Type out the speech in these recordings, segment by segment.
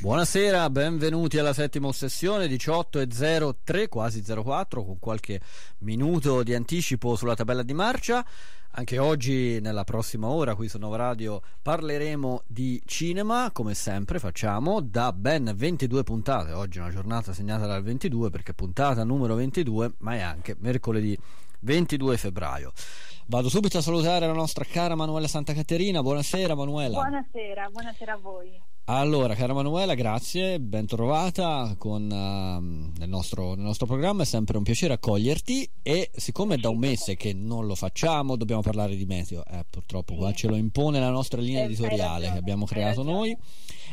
Buonasera, benvenuti alla settima ossessione 18.03, quasi 04, con qualche minuto di anticipo sulla tabella di marcia. Anche oggi, nella prossima ora, qui su Nova Radio, parleremo di cinema, come sempre facciamo, da ben 22 puntate. Oggi è una giornata segnata dal 22 perché puntata numero 22, ma è anche mercoledì 22 febbraio. Vado subito a salutare la nostra cara Manuela Santa Caterina. Buonasera Manuela. Buonasera, buonasera a voi. Allora, cara Manuela, grazie, ben trovata con, uh, nel, nostro, nel, nostro, programma, è sempre un piacere accoglierti e siccome è da un mese che non lo facciamo, dobbiamo parlare di meteo, eh, purtroppo qua ce lo impone la nostra linea editoriale che abbiamo creato noi.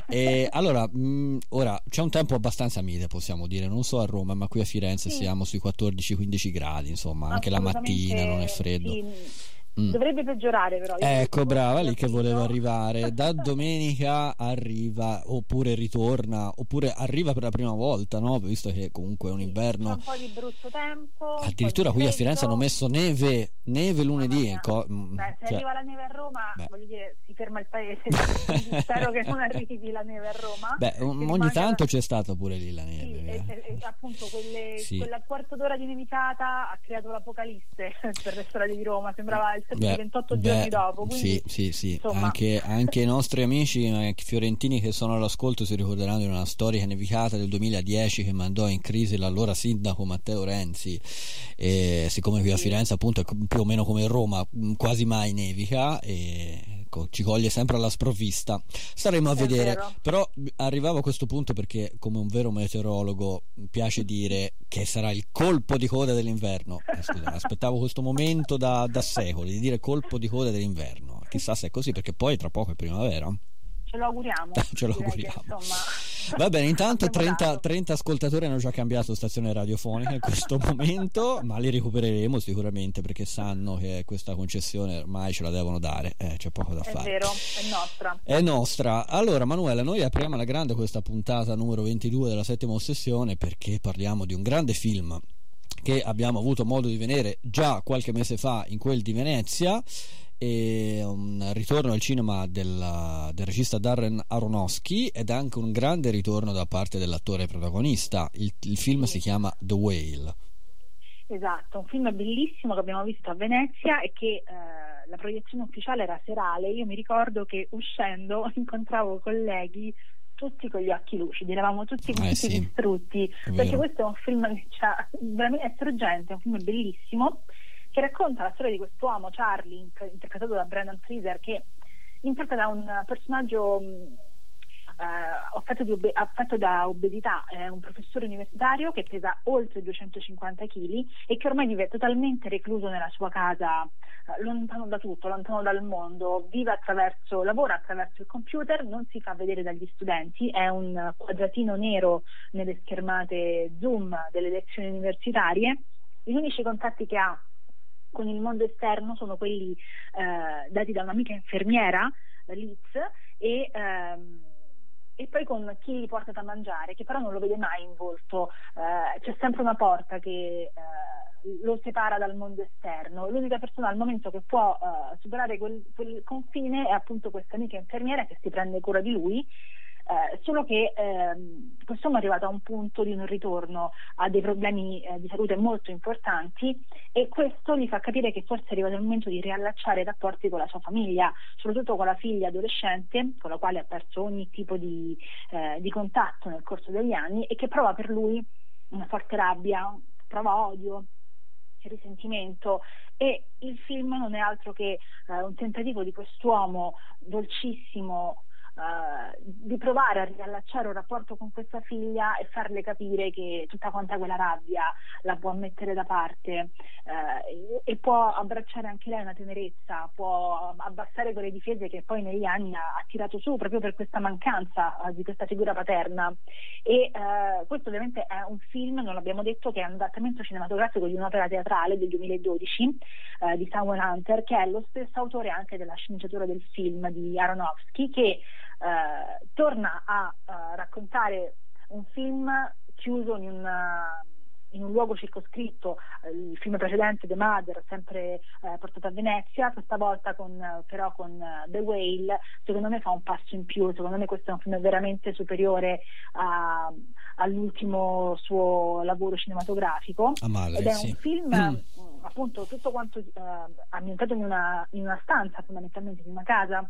E allora, mh, ora c'è un tempo abbastanza mite, possiamo dire, non so a Roma, ma qui a Firenze sì. siamo sui 14-15 gradi, insomma, anche la mattina non è freddo. Sì Mm. Dovrebbe peggiorare però. Ecco, brava, lì che volevo arrivare. Da domenica arriva, oppure ritorna, oppure arriva per la prima volta, no? Visto che comunque è un inverno. un po' di brutto tempo. Addirittura qui a Firenze hanno messo neve, neve lunedì. No, co- mm, Beh, se cioè... arriva la neve a Roma, Beh. voglio dire, si ferma il paese. Spero che non arrivi la neve a Roma. Beh, ogni tanto c'è stata pure lì la neve. Sì, e, e, appunto quelle, sì. quella quarto d'ora di nevicata ha creato l'apocalisse per le strade di Roma. Sembrava il beh, 28 beh, giorni dopo. Quindi, sì, sì, sì. Anche, anche, i nostri amici eh, fiorentini che sono all'ascolto si ricorderanno di una storica nevicata del 2010 che mandò in crisi l'allora sindaco Matteo Renzi. E siccome qui a Firenze appunto è più o meno come Roma, quasi mai nevica e ecco, ci coglie sempre alla sprovvista. Staremo a è vedere. Vero. Però arrivavo a questo punto perché, come un vero meteorologo, piace dire che sarà il colpo di coda dell'inverno. Eh, scusa, aspettavo questo momento da, da secoli di dire colpo di coda dell'inverno. Chissà se è così, perché poi tra poco è primavera ce lo auguriamo. ce lo auguriamo. Che, insomma, Va bene, intanto 30, 30, ascoltatori hanno già cambiato stazione radiofonica in questo momento, ma li recupereremo sicuramente perché sanno che questa concessione ormai ce la devono dare, eh, c'è poco da è fare. È vero, è nostra. È nostra. Allora, Manuela, noi apriamo alla grande questa puntata numero 22 della settima ossessione perché parliamo di un grande film che abbiamo avuto modo di vedere già qualche mese fa in quel di Venezia e un ritorno al cinema del, del, regista Darren Aronofsky ed anche un grande ritorno da parte dell'attore protagonista. Il, il film si chiama The Whale. Esatto, un film bellissimo che abbiamo visto a Venezia e che eh, la proiezione ufficiale era serale. Io mi ricordo che uscendo incontravo colleghi tutti con gli occhi lucidi, eravamo tutti eh, sì. distrutti, perché questo è un film che ha veramente struggente, è un film bellissimo che racconta la storia di quest'uomo, Charlie, interpretato da Brandon Fraser, che interpreta un personaggio Uh, affetto, ob- affetto, da obesità, è un professore universitario che pesa oltre 250 kg e che ormai vive totalmente recluso nella sua casa, uh, lontano da tutto, lontano dal mondo, attraverso, lavora attraverso il computer, non si fa vedere dagli studenti, è un quadratino nero nelle schermate Zoom delle lezioni universitarie. Gli unici contatti che ha con il mondo esterno sono quelli eh, dati da un'amica infermiera, Liz, e, ehm, e poi con chi li porta da mangiare, che però non lo vede mai in volto, eh, c'è sempre una porta che eh, lo separa dal mondo esterno. L'unica persona al momento che può eh, superare quel, quel confine è appunto questa amica infermiera che si prende cura di lui eh, solo che ehm, è arrivato a un punto di non ritorno, ha dei problemi eh, di salute molto importanti e questo gli fa capire che forse è arrivato il momento di riallacciare i rapporti con la sua famiglia, soprattutto con la figlia adolescente, con la quale ha perso ogni tipo di, eh, di contatto nel corso degli anni e che prova per lui una forte rabbia, prova odio, risentimento e il film non è altro che eh, un tentativo di quest'uomo dolcissimo, Uh, di provare a riallacciare un rapporto con questa figlia e farle capire che tutta quanta quella rabbia la può mettere da parte uh, e può abbracciare anche lei una tenerezza, può abbassare quelle difese che poi negli anni ha, ha tirato su proprio per questa mancanza uh, di questa figura paterna. E questo ovviamente è un film, non l'abbiamo detto, che è un adattamento cinematografico di un'opera teatrale del 2012 di Samuel Hunter, che è lo stesso autore anche della sceneggiatura del film di Aronofsky, che eh, torna a, a, raccontare un film chiuso in una, in un luogo circoscritto, eh, il film precedente The Mother, sempre eh, portato a Venezia, questa volta con, però con The Whale, secondo me fa un passo in più, secondo me questo è un film veramente superiore a, all'ultimo suo lavoro cinematografico Amare, ed è sì. un film mm. appunto tutto quanto eh, ambientato in una, in una stanza fondamentalmente in una casa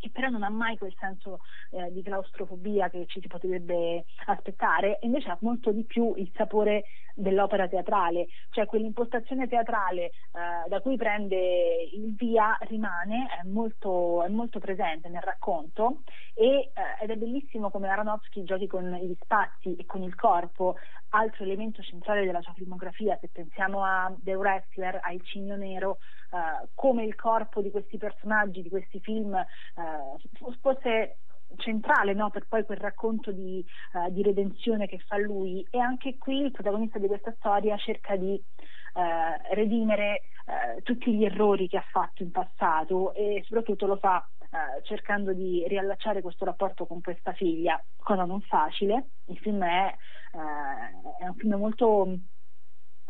che però non ha mai quel senso eh, di claustrofobia che ci si potrebbe aspettare, invece ha molto di più il sapore dell'opera teatrale, cioè quell'impostazione teatrale eh, da cui prende il via rimane, è molto, è molto presente nel racconto e, eh, ed è bellissimo come Aronofsky giochi con gli spazi e con il corpo, altro elemento centrale della sua filmografia, se pensiamo a The Wrestler, a Il Cigno Nero, eh, come il corpo di questi personaggi, di questi film eh, fosse centrale no? per poi quel racconto di, uh, di, redenzione che fa lui e anche qui il protagonista di questa storia cerca di uh, redimere uh, tutti gli errori che ha fatto in passato e soprattutto lo fa cercando di riallacciare questo rapporto con questa figlia, cosa non facile. Il film è, è un film molto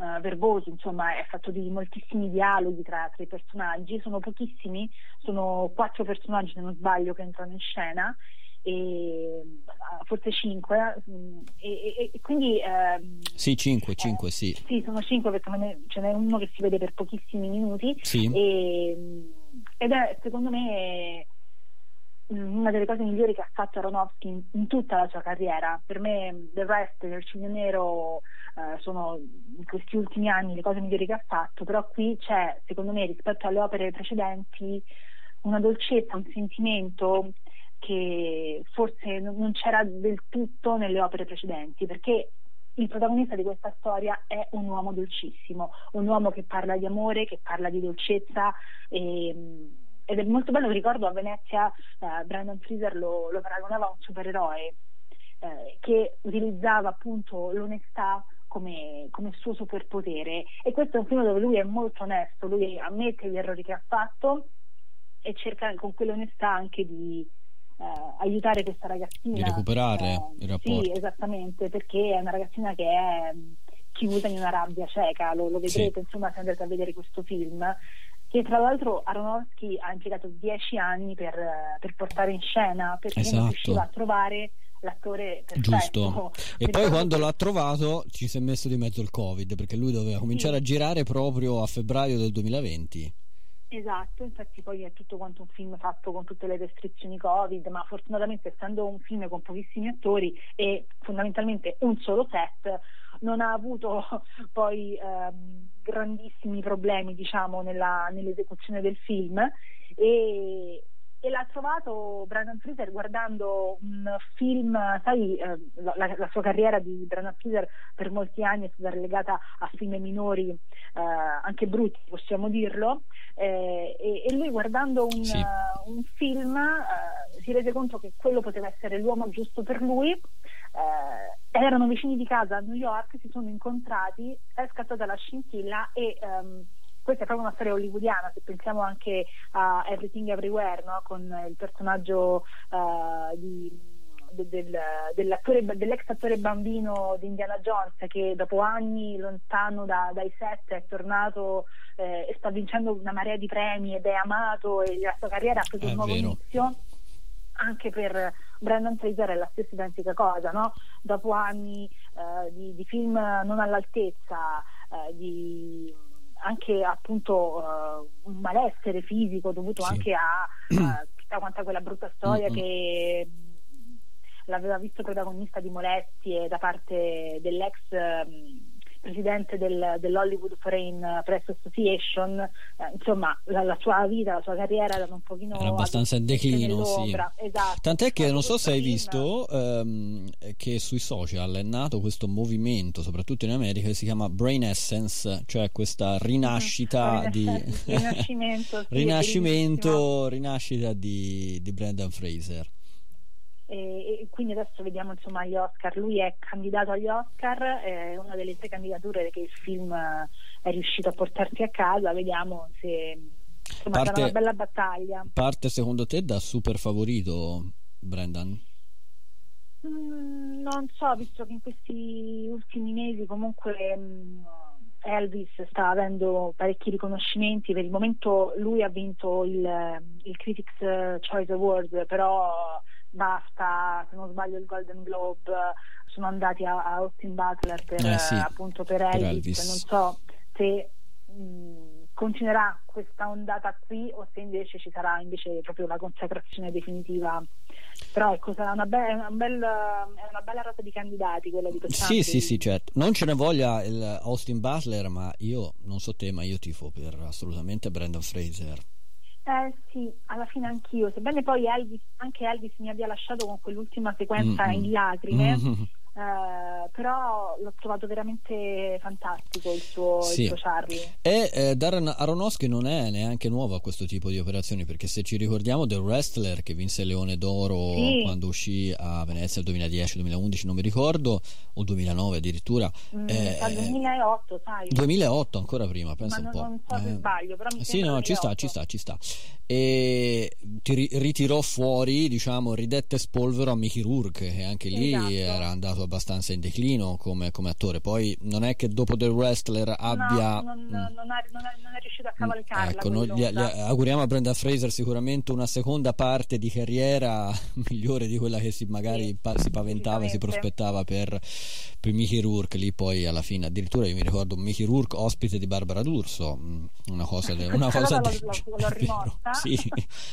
Uh, verboso, insomma è fatto di moltissimi dialoghi tra, tra, i personaggi, sono pochissimi, sono quattro personaggi se non sbaglio che entrano in scena, e, forse cinque, mm, e, e, e quindi... Ehm, sì, cinque, cinque, eh, sì. Sì, sono cinque perché ne, ce n'è uno che si vede per pochissimi minuti sì. ed è secondo me una delle cose migliori che ha fatto Aronofsky in, in tutta la sua carriera. Per me The Rest del Cigno Nero eh, sono in questi ultimi anni le cose migliori che ha fatto, però qui c'è, secondo me, rispetto alle opere precedenti, una dolcezza, un sentimento che forse non c'era del tutto nelle opere precedenti, perché il protagonista di questa storia è un uomo dolcissimo, un uomo che parla di amore, che parla di dolcezza e, ed è molto bello, ricordo a Venezia eh, Brandon Fraser lo, lo paragonava a un supereroe eh, che utilizzava appunto l'onestà come, come, suo superpotere e questo è un film dove lui è molto onesto, lui ammette gli errori che ha fatto e cerca con quell'onestà anche di eh, aiutare questa ragazzina. Di recuperare eh, il rapporto. Sì, esattamente, perché è una ragazzina che è chiusa in una rabbia cieca, lo, lo vedrete sì. insomma se andate a vedere questo film che tra l'altro Aronofsky ha impiegato dieci anni per, per portare in scena perché esatto. non riusciva a trovare l'attore perfetto. Giusto. E poi quando l'ha trovato ci si è messo di mezzo il Covid perché lui doveva cominciare sì. a girare proprio a febbraio del 2020. Esatto, infatti poi è tutto quanto un film fatto con tutte le restrizioni Covid, ma fortunatamente essendo un film con pochissimi attori e fondamentalmente un solo set, non ha avuto poi ehm, grandissimi problemi diciamo, nella, nell'esecuzione del film. E, e l'ha trovato Brandon Fraser guardando un film, sai, eh, la, la, sua carriera di Brandon Fraser per molti anni è stata relegata a film minori, eh, anche brutti possiamo dirlo, eh, e, e, lui guardando un, sì. uh, un film uh, si rese conto che quello poteva essere l'uomo giusto per lui, uh, erano vicini di casa a New York, si sono incontrati, è scattata la scintilla e... Um, questa è proprio una storia hollywoodiana, se pensiamo anche a Everything Everywhere, no? con il personaggio uh, di del, dell'attore, dell'ex attore bambino di Indiana Jones che dopo anni lontano da, dai set è tornato eh, e sta vincendo una marea di premi ed è amato e la sua carriera ha preso un nuovo inizio anche per Brandon Fraser è la stessa identica cosa no? dopo anni eh, di, di, film non all'altezza eh, di anche appunto uh, un malessere fisico dovuto sì. anche a tutta quanta quella brutta storia mm-hmm. che l'aveva visto protagonista di molestie da parte dell'ex um, presidente del, dell'Hollywood Foreign Press Association, eh, insomma la, la, sua vita, la sua carriera era un pochino era abbastanza in declino, sì. esatto. Tant'è che non so se hai visto ehm, che sui social è nato questo movimento, soprattutto in America, che si chiama Brain Essence, cioè questa rinascita mm-hmm. di rinascimento, sì, rinascimento rinascita di, di Brendan Fraser e, quindi adesso vediamo insomma gli Oscar, lui è candidato agli Oscar, è una delle tre candidature che il film è riuscito a portarsi a casa, vediamo se insomma parte, sarà una bella battaglia. Parte secondo te da super favorito Brendan? Mm, non so, visto che in questi ultimi mesi comunque mh, Elvis sta avendo parecchi riconoscimenti, per il momento lui ha vinto il, il Critics Choice Award, però basta, se non sbaglio il Golden Globe, sono andati a, a Austin Butler per, eh sì, appunto per Elvis. per Elvis. non so se mh, continuerà questa ondata qui o se invece ci sarà invece proprio la consacrazione definitiva però ecco sarà una, be- una, bella, una bella rota di candidati quella di quest'anno sì sì sì certo non ce ne voglia Austin Butler ma io non so te ma io tifo per assolutamente Brandon Fraser eh sì, alla fine anch'io, sebbene poi Elvis, anche Elvis mi abbia lasciato con quell'ultima sequenza mm-hmm. in lacrime, mm-hmm. Eh, però l'ho trovato veramente fantastico il suo, sì. il suo Charlie. E eh, Darren Aronofsky non è neanche nuovo a questo tipo di operazioni perché se ci ricordiamo del wrestler che vinse Leone d'Oro sì. quando uscì a Venezia nel 2010-2011, non mi ricordo, o 2009 addirittura. Mm, eh, 2008, sai. 2008, ancora prima, pensa Ma un po'. Non so se eh, sbaglio, però mi Sì, no, ci sta, ci sta, ci sta. E ti ritirò fuori, diciamo, ridette spolvero a Mickey Rourke che anche lì esatto. era andato abbastanza in declino come, come, attore. Poi non è che dopo The Wrestler abbia. No, non, mm. non, è, non, è, non, è, riuscito a cavalcarla. Ecco, noi gli, gli auguriamo a Brenda Fraser sicuramente una seconda parte di carriera migliore di quella che si magari sì, pa- si paventava, si prospettava per, per Mickey Rourke. Lì poi alla fine, addirittura io mi ricordo Mickey Rourke ospite di Barbara D'Urso. Mm, una cosa, de- una cosa de- l'ho, l'ho rimorta. sì,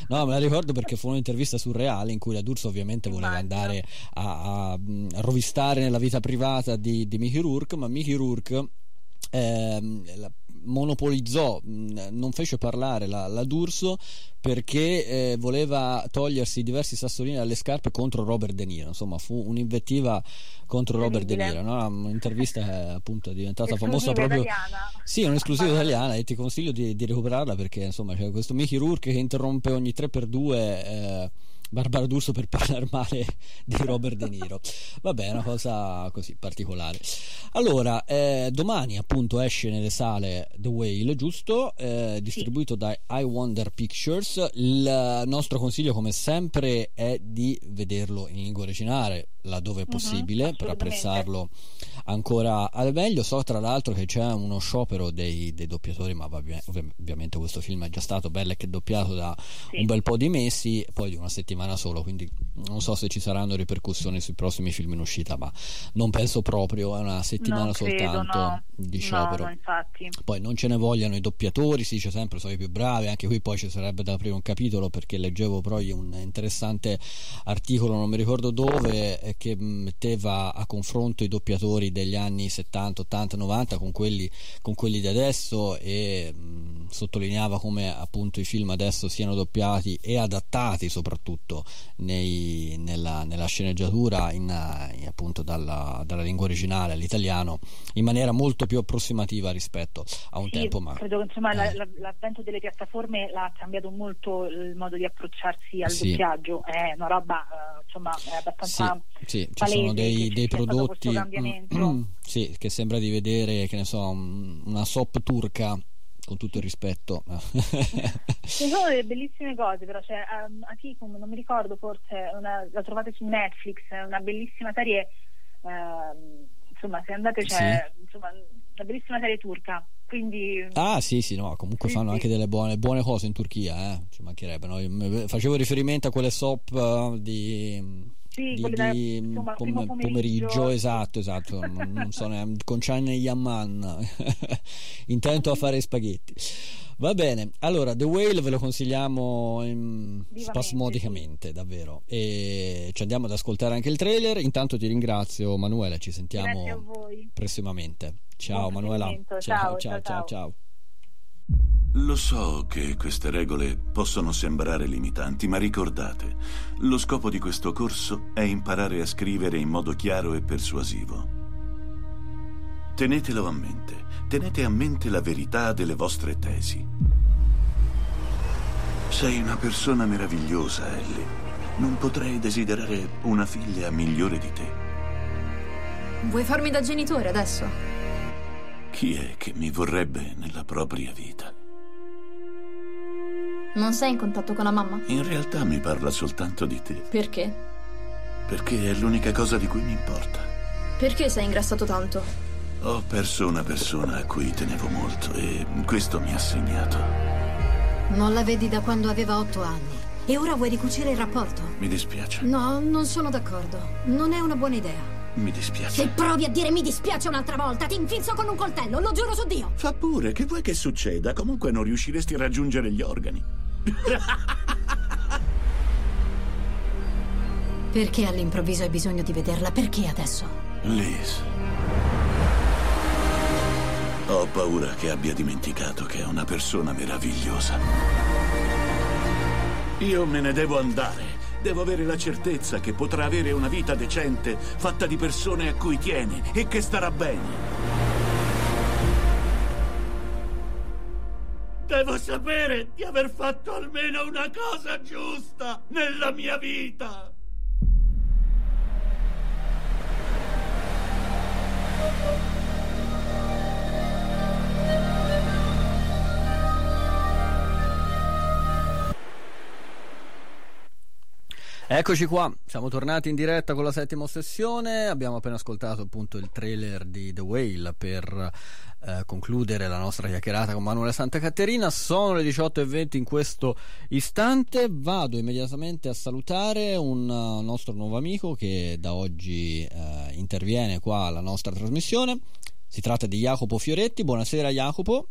no, me la ricordo perché fu un'intervista surreale in cui la D'Urso ovviamente voleva andare a, a, a rovistare nella vita privata di, di Mickey Rourke, ma Mickey Rourke ehm, monopolizzò, non fece parlare la, la D'Urso perché eh, voleva togliersi diversi sassolini dalle scarpe contro Robert De Niro. Insomma, fu un'invettiva contro Robert De Niro. No? Un'intervista che appunto è diventata famosa proprio. Italiana. Sì, un'esclusiva italiana e ti consiglio di, di recuperarla perché insomma c'è questo Mickey Rourke che interrompe ogni 3x2. Barbara D'Urso per parlare male di Robert De Niro. Vabbè, è una cosa così particolare. Allora, eh, domani appunto esce nelle sale The Whale, giusto? Eh, distribuito sì. da I Wonder Pictures. Il nostro consiglio, come sempre, è di vederlo in lingua originale laddove mhm, possibile uh-huh, per apprezzarlo ancora al meglio. So tra l'altro che c'è uno sciopero dei, dei doppiatori, ma ovviamente questo film è già stato bello e che doppiato da sì. un bel po' di mesi, poi di una settimana solo, quindi non so se ci saranno ripercussioni sui prossimi film in uscita, ma non penso proprio, è una settimana non soltanto credo, no. di sciopero. No, no, poi non ce ne vogliano i doppiatori, si dice sempre sono i più bravi, anche qui poi ci sarebbe da aprire un capitolo perché leggevo poi un interessante articolo, non mi ricordo dove, che metteva a confronto i doppiatori degli anni 70, 80, 90 con quelli, con quelli di adesso e mh, sottolineava come appunto i film adesso siano doppiati e adattati soprattutto nei, nella, nella, sceneggiatura in, in, appunto dalla, dalla, lingua originale all'italiano in maniera molto più approssimativa rispetto a un sì, tempo ma credo che insomma eh. l'avvento delle piattaforme l'ha cambiato molto il modo di approcciarsi al sì. doppiaggio è una roba eh, insomma è abbastanza sì, sì ci sono dei, dei prodotti mm, mm, sì, che sembra di vedere che ne so una soap turca con tutto il rispetto. Ci sono delle bellissime cose, però c'è cioè, um, Atikum, non mi ricordo, forse una, la trovate su Netflix, è una bellissima serie, uh, insomma, se andate c'è sì. insomma, una bellissima serie turca. Quindi... Ah sì sì no comunque sì, fanno sì. anche delle buone, buone, cose in Turchia eh? ci mancherebbe no? facevo riferimento a quelle soap uh, di sì, di, da, insomma, pom- pomeriggio, pomeriggio, esatto, esatto, non, non so con China Yaman intento a fare spaghetti. Va bene, allora The Whale ve lo consigliamo in... spasmodicamente, davvero. E ci andiamo ad ascoltare anche il trailer. Intanto ti ringrazio, Manuela. Ci sentiamo prossimamente. Ciao, Manuela. Ciao, ciao, ciao. ciao. ciao. Lo so che queste regole possono sembrare limitanti, ma ricordate, lo scopo di questo corso è imparare a scrivere in modo chiaro e persuasivo. Tenetelo a mente, tenete a mente la verità delle vostre tesi. Sei una persona meravigliosa, Ellie. Non potrei desiderare una figlia migliore di te. Vuoi farmi da genitore adesso? Chi è che mi vorrebbe nella propria vita? Non sei in contatto con la mamma? In realtà mi parla soltanto di te. Perché? Perché è l'unica cosa di cui mi importa. Perché sei ingrassato tanto? Ho perso una persona a cui tenevo molto e questo mi ha segnato. Non la vedi da quando aveva otto anni. E ora vuoi ricucire il rapporto? Mi dispiace. No, non sono d'accordo. Non è una buona idea. Mi dispiace. Se provi a dire mi dispiace un'altra volta, ti infinzo con un coltello, lo giuro su Dio. Fa pure, che vuoi che succeda? Comunque non riusciresti a raggiungere gli organi. Perché all'improvviso hai bisogno di vederla? Perché adesso? Liz. Ho paura che abbia dimenticato che è una persona meravigliosa. Io me ne devo andare. Devo avere la certezza che potrà avere una vita decente, fatta di persone a cui tiene e che starà bene. Devo sapere di aver fatto almeno una cosa giusta nella mia vita. Eccoci qua, siamo tornati in diretta con la settima sessione, abbiamo appena ascoltato appunto il trailer di The Whale per eh, concludere la nostra chiacchierata con Manuela Santa Caterina, sono le 18.20 in questo istante, vado immediatamente a salutare un uh, nostro nuovo amico che da oggi eh, interviene qua alla nostra trasmissione, si tratta di Jacopo Fioretti, buonasera Jacopo.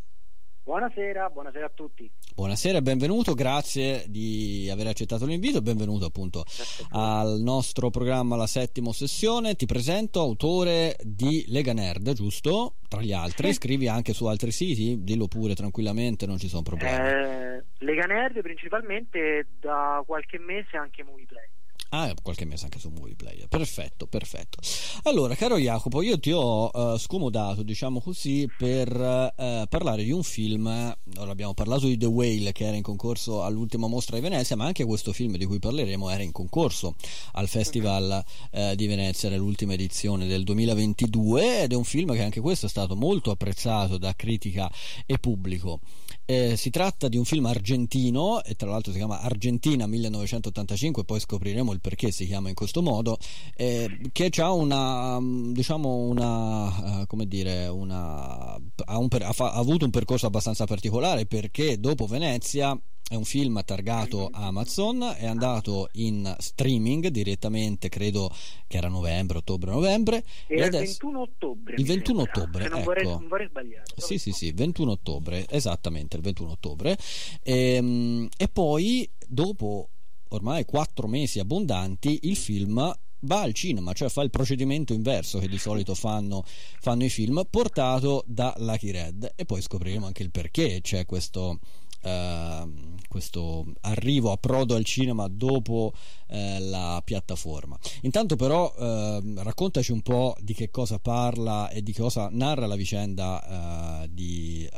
Buonasera, buonasera a tutti. Buonasera e benvenuto, grazie di aver accettato l'invito, benvenuto appunto al nostro programma La Settima Sessione. Ti presento autore di Lega Nerd, giusto? Tra gli altri, scrivi anche su altri siti, dillo pure tranquillamente, non ci sono problemi. Eh, Lega Nerd principalmente da qualche mese anche Movieplay. Ah, qualche mese anche su Movie Player. Perfetto, perfetto. Allora, caro Jacopo, io ti ho uh, scomodato, diciamo così, per uh, parlare di un film. Ora abbiamo parlato di The Whale che era in concorso all'ultima mostra di Venezia, ma anche questo film di cui parleremo era in concorso al Festival uh, di Venezia nell'ultima edizione del 2022 ed è un film che anche questo è stato molto apprezzato da critica e pubblico. Eh, si tratta di un film argentino e tra l'altro si chiama Argentina 1985 poi scopriremo il perché si chiama in questo modo eh, che ha una diciamo una uh, come dire una ha, un, ha, fa, ha avuto un percorso abbastanza particolare perché dopo Venezia è un film targato Amazon, è andato in streaming direttamente, credo che era novembre, ottobre, novembre. Era il 21 ottobre. Il 21 ottobre, Se non, ecco. vorrei, non vorrei sbagliare. Sì, sì, sì, 21 ottobre, esattamente il 21 ottobre. E, e poi, dopo ormai quattro mesi abbondanti, il film va al cinema, cioè fa il procedimento inverso che di solito fanno, fanno i film, portato da Lucky Red. E poi scopriremo anche il perché c'è questo Uh, questo arrivo a prodo al cinema dopo uh, la piattaforma. Intanto però uh, raccontaci un po' di che cosa parla e di cosa narra la vicenda di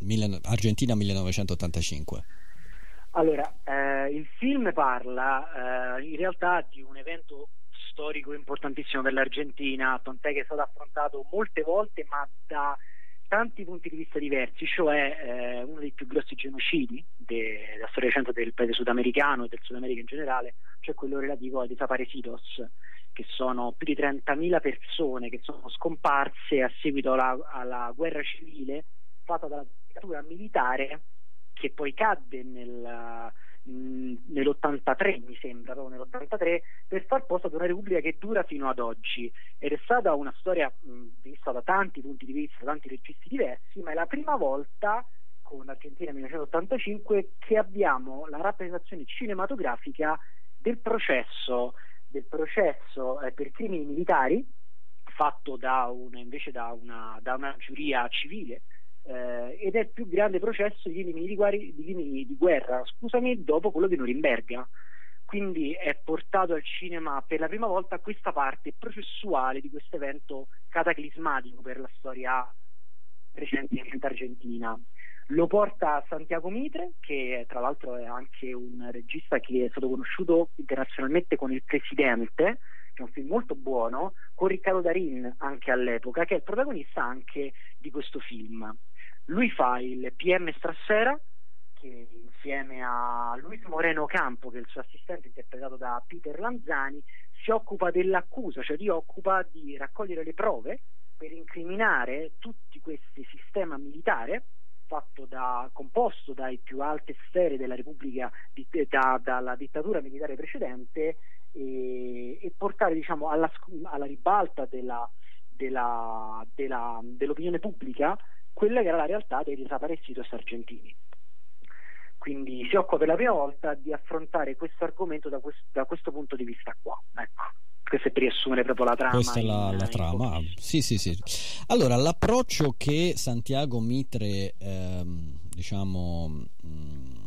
Milan- Argentina 1985. Allora, eh, il film parla in realtà di un evento storico importantissimo per l'Argentina, tant'è che è stato affrontato molte volte, ma da tanti punti di vista diversi, cioè eh, uno dei più grossi genocidi de- della storia recente del paese sudamericano e del Sud America in generale, cioè quello relativo ai desaparecidos, che sono più di 30.000 persone che sono scomparse a seguito alla, alla guerra civile fatta dalla dittatura militare che poi cadde nel, nell'83 mi sembra, nell'83 per far posto ad una repubblica che dura fino ad oggi. Ed è stata una storia mh, vista da tanti punti di vista, da tanti registi diversi, ma è la prima volta con Argentina 1985 che abbiamo la rappresentazione cinematografica del processo, del processo eh, per crimini militari fatto da una, invece da una, da una giuria civile eh, ed è il più grande processo di crimini di, guerra, di, crimini di guerra scusami, dopo quello di Norimberga. Quindi è portato al cinema per la prima volta questa parte processuale di questo evento cataclismatico per la storia recente argentina. Lo porta Santiago Mitre, che tra l'altro è anche un regista che è stato conosciuto internazionalmente con Il Presidente, che è un film molto buono, con Riccardo Darin anche all'epoca, che è il protagonista anche di questo film. Lui fa il PM Strassera, che insieme a Luis Moreno Campo, che è il suo assistente interpretato da Peter Lanzani, si occupa dell'accusa, cioè si occupa di raccogliere le prove per incriminare tutti questi sistema militare da, composto dai più alte sfere della Repubblica, da, dalla dittatura militare precedente e, e portare diciamo, alla, alla ribalta della, della, della, dell'opinione pubblica quella che era la realtà dei desaparecidos argentini. Quindi si occupa per la prima volta di affrontare questo argomento da, questo, da questo punto di vista qua. Ecco questo è per riassumere proprio la trama. Questa è la, la trama, sì, sì, sì. Allora, l'approccio che Santiago Mitre, ehm, diciamo, mh, mm,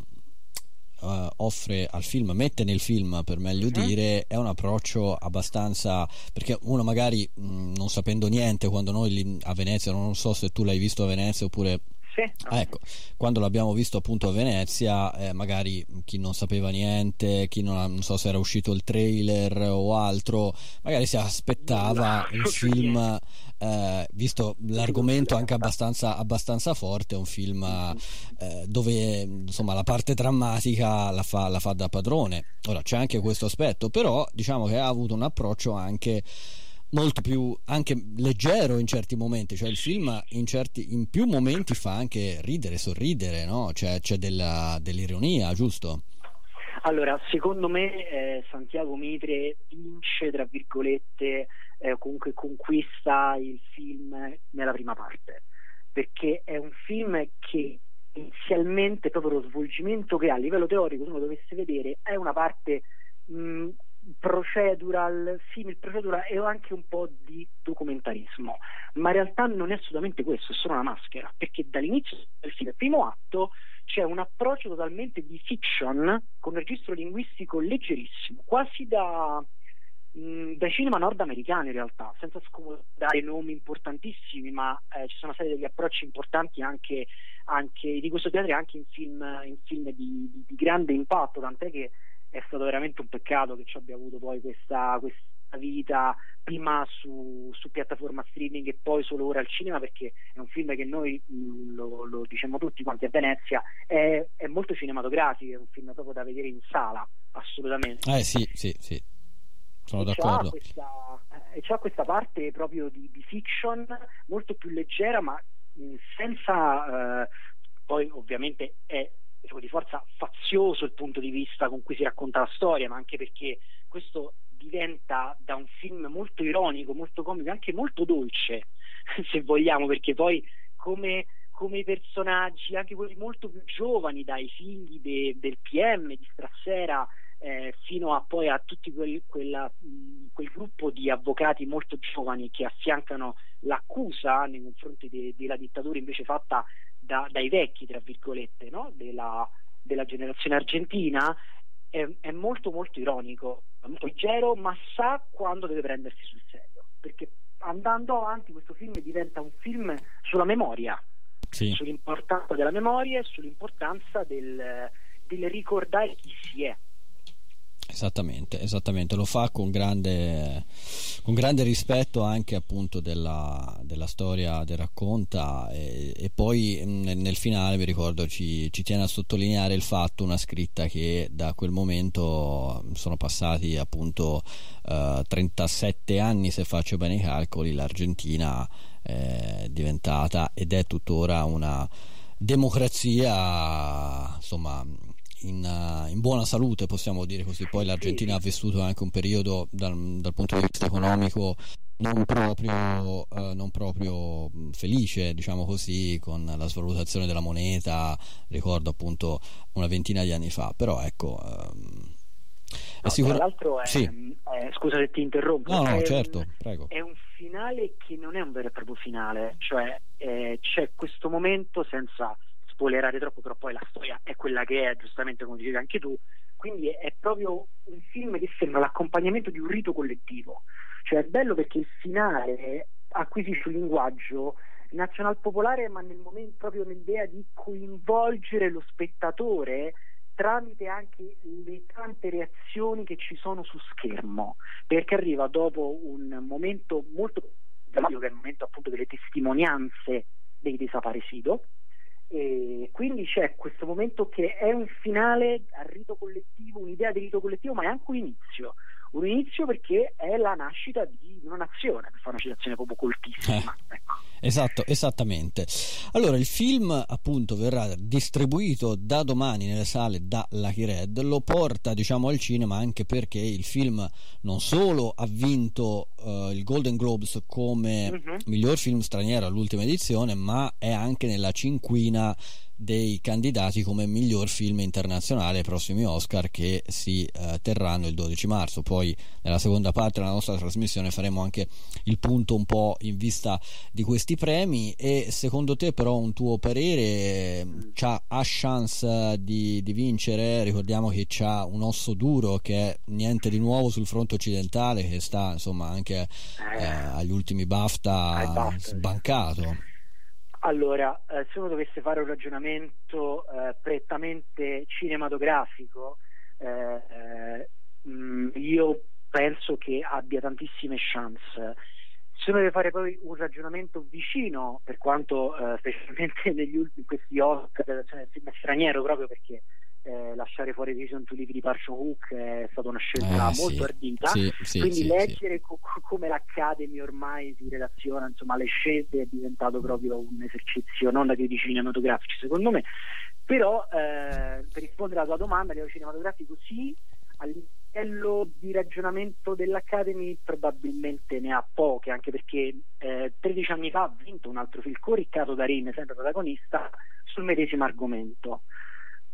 uh, offre al film, mette nel film per meglio uh-huh. dire, è un approccio abbastanza perché uno magari mh, mm, non sapendo niente quando noi lì a Venezia, non so se tu l'hai visto a Venezia oppure Ah, ecco, quando l'abbiamo visto appunto a Venezia, eh, magari chi non sapeva niente, chi non, non, so se era uscito il trailer o altro, magari si aspettava no, il film, eh, visto l'argomento anche abbastanza, abbastanza forte, un film eh, dove insomma la parte drammatica la fa, la fa da padrone. Ora c'è anche questo aspetto, però diciamo che ha avuto un approccio anche molto più anche leggero in certi momenti, cioè il film in, certi, in più momenti fa anche ridere, sorridere, no? cioè, c'è della, dell'ironia, giusto? Allora, secondo me eh, Santiago Mitre vince, tra virgolette, eh, comunque conquista il film nella prima parte, perché è un film che inizialmente proprio lo svolgimento che ha a livello teorico, uno dovesse vedere, è una parte mh, procedural, simil procedural e anche un po' di documentarismo, ma in realtà non è assolutamente questo, è solo una maschera, perché dall'inizio film, il primo atto, c'è un approccio totalmente di fiction con un registro linguistico leggerissimo, quasi da, mh, dai cinema nordamericani in realtà, senza scomodare nomi importantissimi, ma eh, ci sono stati degli approcci importanti anche, anche di questo genere anche in film, in film di, di, di grande impatto, tant'è che è stato veramente un peccato che ci abbia avuto poi questa, questa vita prima su, su, piattaforma streaming e poi solo ora al cinema perché è un film che noi mh, lo, lo, diciamo tutti quanti a Venezia è, è, molto cinematografico, è un film proprio da vedere in sala assolutamente. Eh sì sì sì. Sono e d'accordo. c'ha questa, eh, e c'ha questa parte proprio di, di fiction molto più leggera ma mh, senza eh, poi ovviamente è diciamo, di forza fazioso il punto di vista con cui si racconta la storia, ma anche perché questo diventa da un film molto ironico, molto comico, anche molto dolce, se vogliamo, perché poi come, come i personaggi, anche quelli molto più giovani, dai figli de, del PM di Strassera eh, fino a poi a tutti quel, quella, quel, gruppo di avvocati molto giovani che affiancano l'accusa nei confronti de, della dittatura invece fatta da, dai vecchi, tra virgolette, no? della, della, generazione argentina, è, è, molto molto ironico, molto leggero, ma sa quando deve prendersi sul serio, perché andando avanti questo film diventa un film sulla memoria, sì. sull'importanza della memoria e sull'importanza del, del ricordare chi si è. Esattamente, esattamente, lo fa con grande, con grande rispetto anche appunto della, della storia che racconta e, e poi nel, nel, finale vi ricordo ci, ci, tiene a sottolineare il fatto, una scritta che da quel momento sono passati appunto uh, 37 anni se faccio bene i calcoli, l'Argentina è diventata ed è tuttora una democrazia insomma in, uh, in, buona salute, possiamo dire così. Poi l'Argentina ha vissuto anche un periodo dal, dal punto di vista economico non proprio, uh, non proprio, felice, diciamo così, con la svalutazione della moneta, ricordo appunto una ventina di anni fa, però ecco... Um, No, sicur- tra l'altro è, sì. è, scusa se ti interrompo no, no, è, certo, prego. è un finale che non è un vero e proprio finale cioè eh, c'è questo momento senza spoilerare troppo, però poi la storia è quella che è, giustamente come dicevi anche tu, quindi è proprio un film che sembra l'accompagnamento di un rito collettivo, cioè è bello perché il finale acquisisce un linguaggio nazional popolare ma nel momento proprio nell'idea di coinvolgere lo spettatore tramite anche le tante reazioni che ci sono su schermo, perché arriva dopo un momento molto drammatico che è il momento appunto delle testimonianze dei desaparecidos e quindi c'è questo momento che è un finale a rito collettivo, un'idea di rito collettivo, ma è anche un inizio, un inizio perché è la nascita di una nazione, per fare una citazione proprio coltissima. Eh. Esatto, esattamente. Allora, il film appunto verrà distribuito da domani nelle sale da Lucky Red, lo porta diciamo al cinema anche perché il film non solo ha vinto uh, il Golden Globes come uh-huh. miglior film straniero all'ultima edizione, ma è anche nella cinquina dei candidati come miglior film internazionale ai prossimi Oscar che si eh, terranno il 12 marzo. Poi nella seconda parte della nostra trasmissione faremo anche il punto un po' in vista di questi premi e secondo te però un tuo parere ha chance di, di, vincere? Ricordiamo che c'ha un osso duro che è niente di nuovo sul fronte occidentale che sta insomma anche eh, agli ultimi BAFTA sbancato. Allora, eh, se uno dovesse fare un ragionamento eh, prettamente cinematografico, eh, eh mh, mm, io penso che abbia tantissime chance. Se uno deve fare poi un ragionamento vicino, per quanto eh, specialmente negli ultimi questi Oscar, cioè nel film straniero, proprio perché eh, lasciare fuori Vision to Live di Parson Hook è stata una scelta eh, molto sì, ardita. Sì, sì, quindi leggere co- come l'Academy ormai si relaziona insomma alle scelte è diventato proprio un esercizio non da critici cinematografici secondo me. Però eh, per rispondere alla tua domanda a livello cinematografico sì a livello di ragionamento dell'Academy probabilmente ne ha poche anche perché eh, 13 anni fa ha vinto un altro film con Riccardo Darin sempre protagonista sul medesimo argomento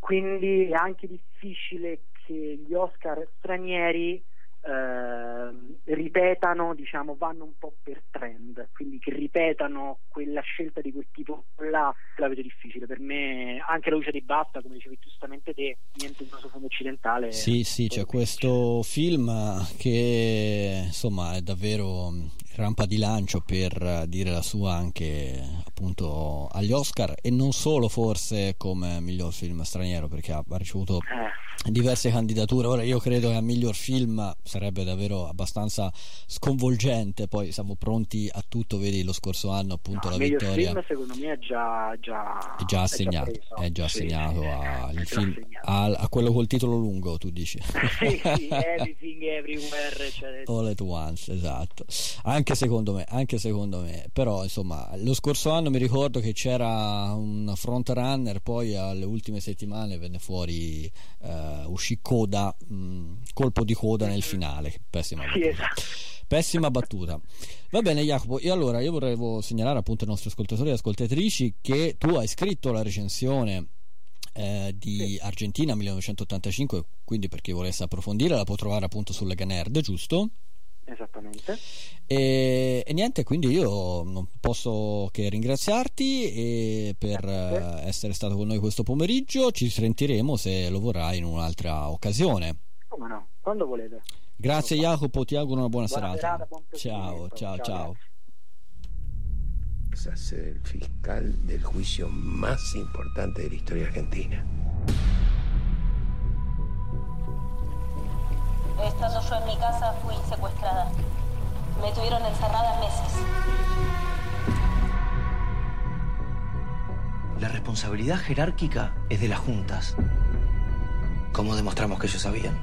quindi è anche difficile che gli Oscar stranieri eh, ripetano, diciamo, vanno un po' per trend, quindi che ripetano quella scelta di quel tipo là la vedo difficile. Per me, anche la luce di Basta, come dicevi giustamente te, niente in questo fondo occidentale. Sì, sì, c'è questo film che insomma è davvero rampa di lancio per dire la sua anche appunto agli Oscar e non solo forse come miglior film straniero perché ha ricevuto eh. Diverse candidature. Ora io credo che a miglior film sarebbe davvero abbastanza sconvolgente. Poi siamo pronti a tutto vedi lo scorso anno appunto no, la vittoria film secondo me è già, già, è già assegnato è già, assegnato sì, a, è film, assegnato. A, a, quello col titolo lungo tu dici. Sì, everything everywhere cioè... all at once esatto. Anche secondo me, anche secondo me. Però insomma, lo scorso anno mi ricordo che c'era un front runner, poi alle ultime settimane venne fuori, uh, uscì coda, mh, mm, colpo di coda nel finale. Pessima battuta. Esatto. Pessima battuta. Va bene Jacopo, e allora io vorrei segnalare appunto ai nostri ascoltatori e ascoltatrici che tu hai scritto la recensione eh, di Argentina 1985, quindi per chi volesse approfondire la può trovare appunto sulle Ganerd, giusto? Esattamente. E, e, niente, quindi io non posso che ringraziarti per Grazie. essere stato con noi questo pomeriggio. Ci sentiremo se lo vorrai in un'altra occasione. Come no, quando volete. Grazie Jacopo, ti auguro una buona, buona serata. serata ciao, ciao, ciao, ciao. el fiscal del juicio más importante de la historia argentina. Estando yo en mi casa fui secuestrada. Me tuvieron encerrada meses. La responsabilidad jerárquica es de las juntas. ¿Cómo demostramos que ellos sabían?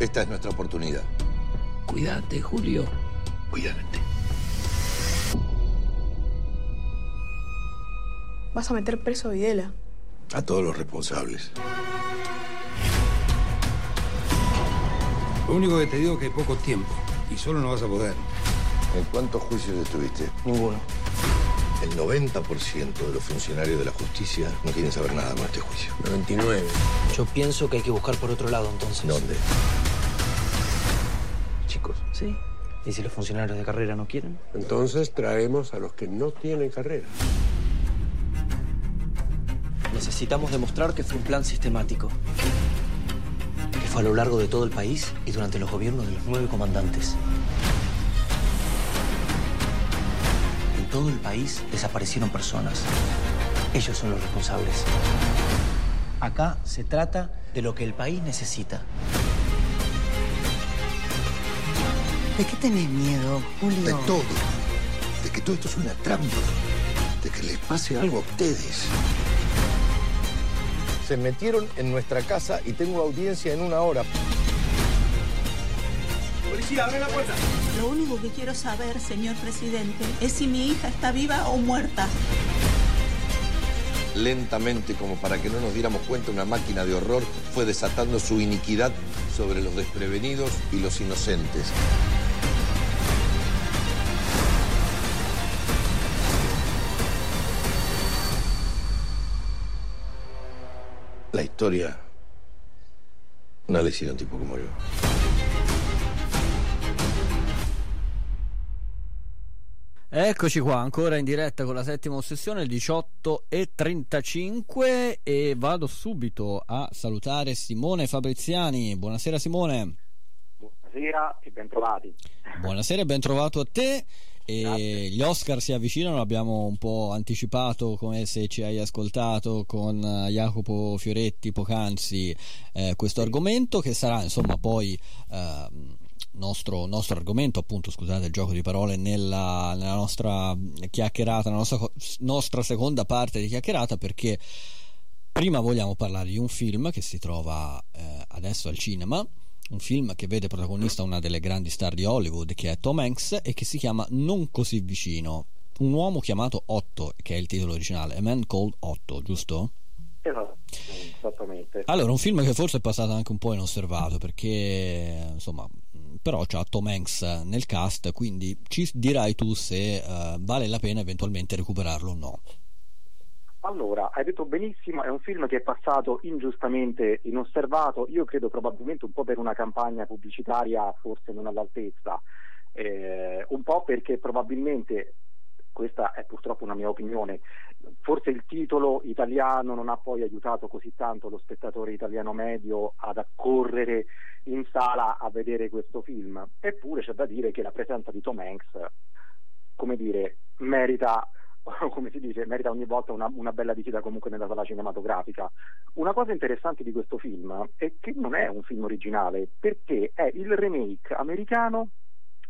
Esta es nuestra oportunidad. Cuídate, Julio. Cuídate. Vas a meter preso a Videla. A todos los responsables. Lo único que te digo es que hay poco tiempo y solo no vas a poder. ¿En cuántos juicios estuviste? Ninguno. El 90% de los funcionarios de la justicia no quieren saber nada con este juicio. 99. Yo pienso que hay que buscar por otro lado entonces. ¿Dónde? Chicos. Sí. ¿Y si los funcionarios de carrera no quieren? Entonces traemos a los que no tienen carrera. Necesitamos demostrar que fue un plan sistemático. Que fue a lo largo de todo el país y durante los gobiernos de los nueve comandantes. En todo el país desaparecieron personas. Ellos son los responsables. Acá se trata de lo que el país necesita. ¿De qué tenés miedo, Julio? De todo. De que todo esto es una trampa. De que les pase algo a ustedes Se metieron en nuestra casa y tengo audiencia en una hora. Policía, abre la puerta. Lo único que quiero saber, señor presidente, es si mi hija está viva o muerta. Lentamente, como para que no nos diéramos cuenta, una máquina de horror fue desatando su iniquidad sobre los desprevenidos y los inocentes. Historia no le hicieron un tipo como yo. Eccoci qua, ancora in diretta con la settima ossessione, il 18 e 35 e vado subito a salutare Simone Fabriziani. Buonasera Simone. Buonasera e bentrovati. Buonasera e bentrovato a te. E gli Oscar si avvicinano, abbiamo un po' anticipato come se ci hai ascoltato con Jacopo Fioretti poc'anzi eh, questo argomento che sarà insomma poi eh, nostro, nostro argomento, appunto, scusate il gioco di parole, nella, nella nostra chiacchierata, nella nostra, nostra seconda parte di chiacchierata, perché prima vogliamo parlare di un film che si trova eh, adesso al cinema. Un film che vede protagonista una delle grandi star di Hollywood, che è Tom Hanks, e che si chiama Non così vicino. Un uomo chiamato Otto, che è il titolo originale, A Man Called Otto, giusto? Esatto, esattamente. Allora, un film che forse è passato anche un po' inosservato perché, insomma, però c'ha Tom Hanks nel cast, quindi ci dirai tu se uh, vale la pena eventualmente recuperarlo o no. Allora, hai detto benissimo, è un film che è passato ingiustamente inosservato, io credo probabilmente un po' per una campagna pubblicitaria forse non all'altezza, eh, un po' perché probabilmente questa è purtroppo una mia opinione. Forse il titolo italiano non ha poi aiutato così tanto lo spettatore italiano medio ad accorrere in sala a vedere questo film. Eppure c'è da dire che la presenza di Tom Hanks, come dire, merita come si dice, merita ogni volta una, una, bella visita comunque nella sala cinematografica. Una cosa interessante di questo film è che non è un film originale, perché è il remake americano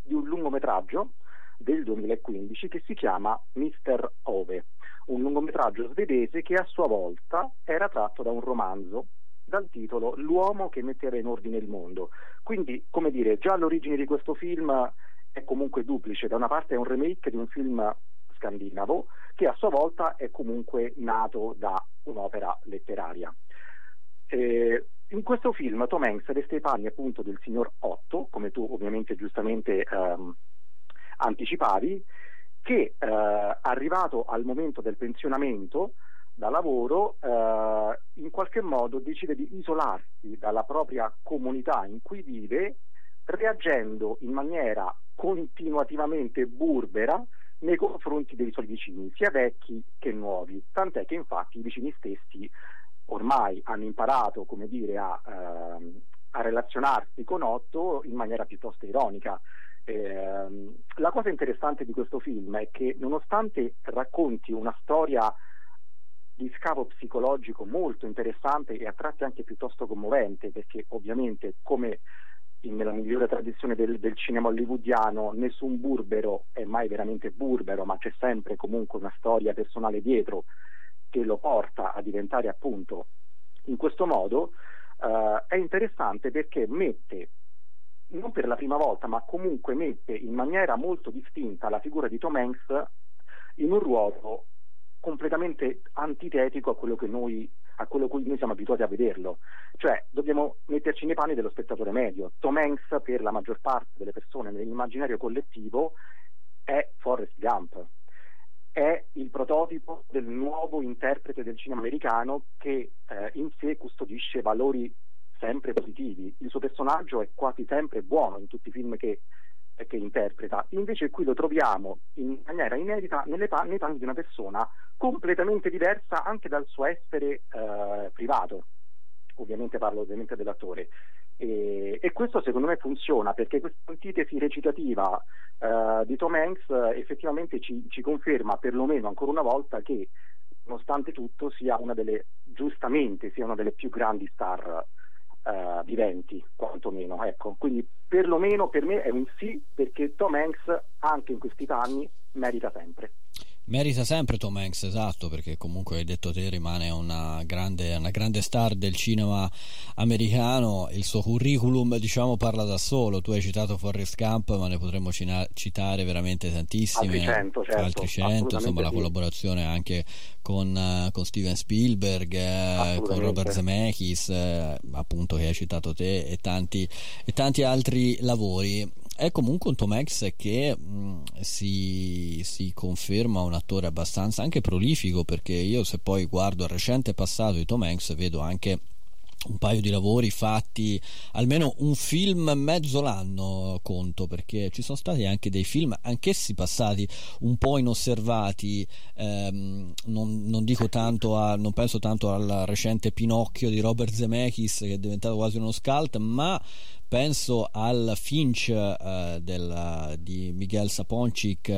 di un lungometraggio del 2015 che si chiama Mr. Ove, un lungometraggio svedese che a sua volta era tratto da un romanzo dal titolo L'uomo che metteva in ordine il mondo. Quindi, come dire, già l'origine di questo film è comunque duplice, da una parte è un remake di un film scandinavo che a sua volta è comunque nato da un'opera letteraria. Eh, in questo film Tom Hanks veste i panni appunto del signor Otto, come tu ovviamente giustamente ehm, anticipavi, che eh, arrivato al momento del pensionamento da lavoro eh, in qualche modo decide di isolarsi dalla propria comunità in cui vive reagendo in maniera continuativamente burbera nei confronti dei suoi vicini, sia vecchi che nuovi, tant'è che infatti i vicini stessi ormai hanno imparato come dire, a, ehm, a relazionarsi con Otto in maniera piuttosto ironica. Eh, la cosa interessante di questo film è che nonostante racconti una storia di scavo psicologico molto interessante e a tratti anche piuttosto commovente, perché ovviamente come nella migliore tradizione del, del, cinema hollywoodiano nessun burbero è mai veramente burbero, ma c'è sempre comunque una storia personale dietro che lo porta a diventare appunto in questo modo, eh, è interessante perché mette non per la prima volta, ma comunque mette in maniera molto distinta la figura di Tom Hanks in un ruolo completamente antitetico a quello che noi a quello cui noi siamo abituati a vederlo. Cioè, dobbiamo metterci nei panni dello spettatore medio. Tom Hanks, per la maggior parte delle persone nell'immaginario collettivo, è Forrest Gump. È il prototipo del nuovo interprete del cinema americano che eh, in sé custodisce valori sempre positivi. Il suo personaggio è quasi sempre buono in tutti i film che, che interpreta. Invece qui lo troviamo in maniera inedita nelle pan- nei panni di una persona completamente diversa anche dal suo essere eh, parlo ovviamente dell'attore. E, e, questo secondo me funziona perché questa antitesi recitativa eh, di Tom Hanks effettivamente ci, ci conferma perlomeno ancora una volta che nonostante tutto sia una delle giustamente sia una delle più grandi star uh, viventi, quantomeno. Ecco. Quindi perlomeno per me è un sì perché Tom Hanks anche in questi anni merita sempre. Merita sempre Tom Hanks, esatto, perché comunque hai detto te rimane una grande, una grande star del cinema americano, il suo curriculum diciamo parla da solo, tu hai citato Forrest Gump ma ne potremmo cina- citare veramente tantissime, altri 100, certo, altri 100 insomma la sì. collaborazione anche con, con Steven Spielberg, eh, con Robert Zemeckis, eh, appunto che hai citato te e tanti, e tanti altri lavori è comunque un Tom Hanks che mh, si, si, conferma un attore abbastanza anche prolifico perché io se poi guardo il recente passato di Tom Hanks vedo anche un paio di lavori fatti almeno un film mezzo l'anno conto perché ci sono stati anche dei film anch'essi passati un po' inosservati ehm, non, non, dico tanto a, non penso tanto al recente Pinocchio di Robert Zemeckis che è diventato quasi uno scalt ma penso al Finch eh, del, di Miguel Saponcic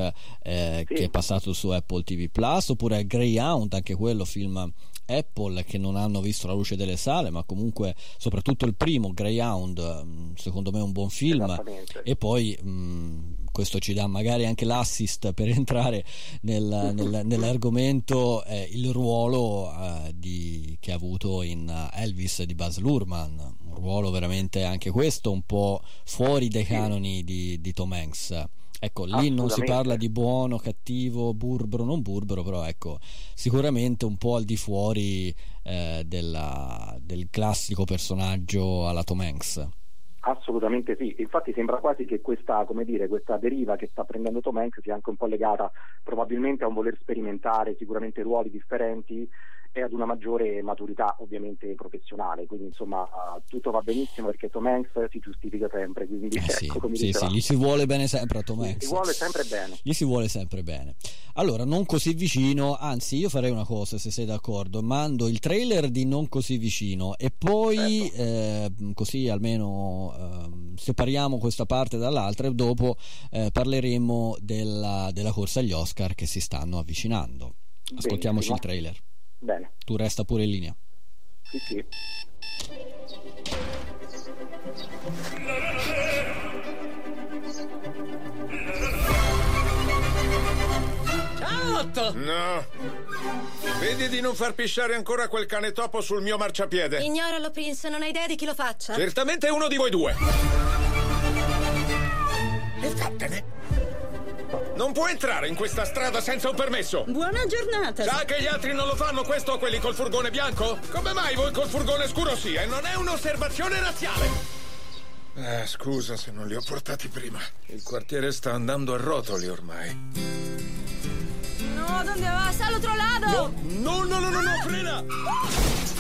eh, sì. che è passato su Apple TV Plus oppure a Greyhound anche quello film Apple che non hanno visto la luce delle sale, ma comunque soprattutto il primo, Greyhound, secondo me è un buon film. E poi mh, questo ci dà magari anche l'assist per entrare nel, nel, nell'argomento eh, il ruolo eh, di, che ha avuto in Elvis di Buzz Lurman, un ruolo veramente anche questo un po' fuori dai canoni di, di Tom Hanks. Ecco, lì non si parla di buono, cattivo, burbero, non burbero, però ecco, sicuramente un po' al di fuori eh, della, del classico personaggio alla Tom Hanks. Assolutamente sì, infatti sembra quasi che questa, dire, questa, deriva che sta prendendo Tom Hanks sia anche un po' legata probabilmente a un voler sperimentare sicuramente ruoli differenti e ad una maggiore maturità ovviamente professionale, quindi insomma tutto va benissimo perché Tom Hanks si giustifica sempre, quindi eh sì, ecco, come sì, sì, gli si vuole bene sempre a Tom Hanks. Si vuole sempre bene. Gli si vuole sempre bene. Allora, non così vicino, anzi io farei una cosa se sei d'accordo, mando il trailer di non così vicino e poi certo. eh, così almeno eh, separiamo questa parte dall'altra e dopo eh, parleremo della, della corsa agli Oscar che si stanno avvicinando. Ascoltiamoci Benissimo. il trailer. Bene. Tu resta pure in linea. Sì, sì. Ciao Otto! No. Vedi di non far pisciare ancora quel cane topo sul mio marciapiede. Ignoralo, Prince, non hai idea di chi lo faccia. Certamente uno di voi due. E vattene. Non può entrare in questa strada senza un permesso. Buona giornata. Sa che gli altri non lo fanno questo quelli col furgone bianco? Come mai voi col furgone scuro sì? E non è un'osservazione razziale. Eh, scusa se non li ho portati prima. Il quartiere sta andando a rotoli ormai. No, ¿dónde vas? Al otro lado. No, no, no, no, no, frena!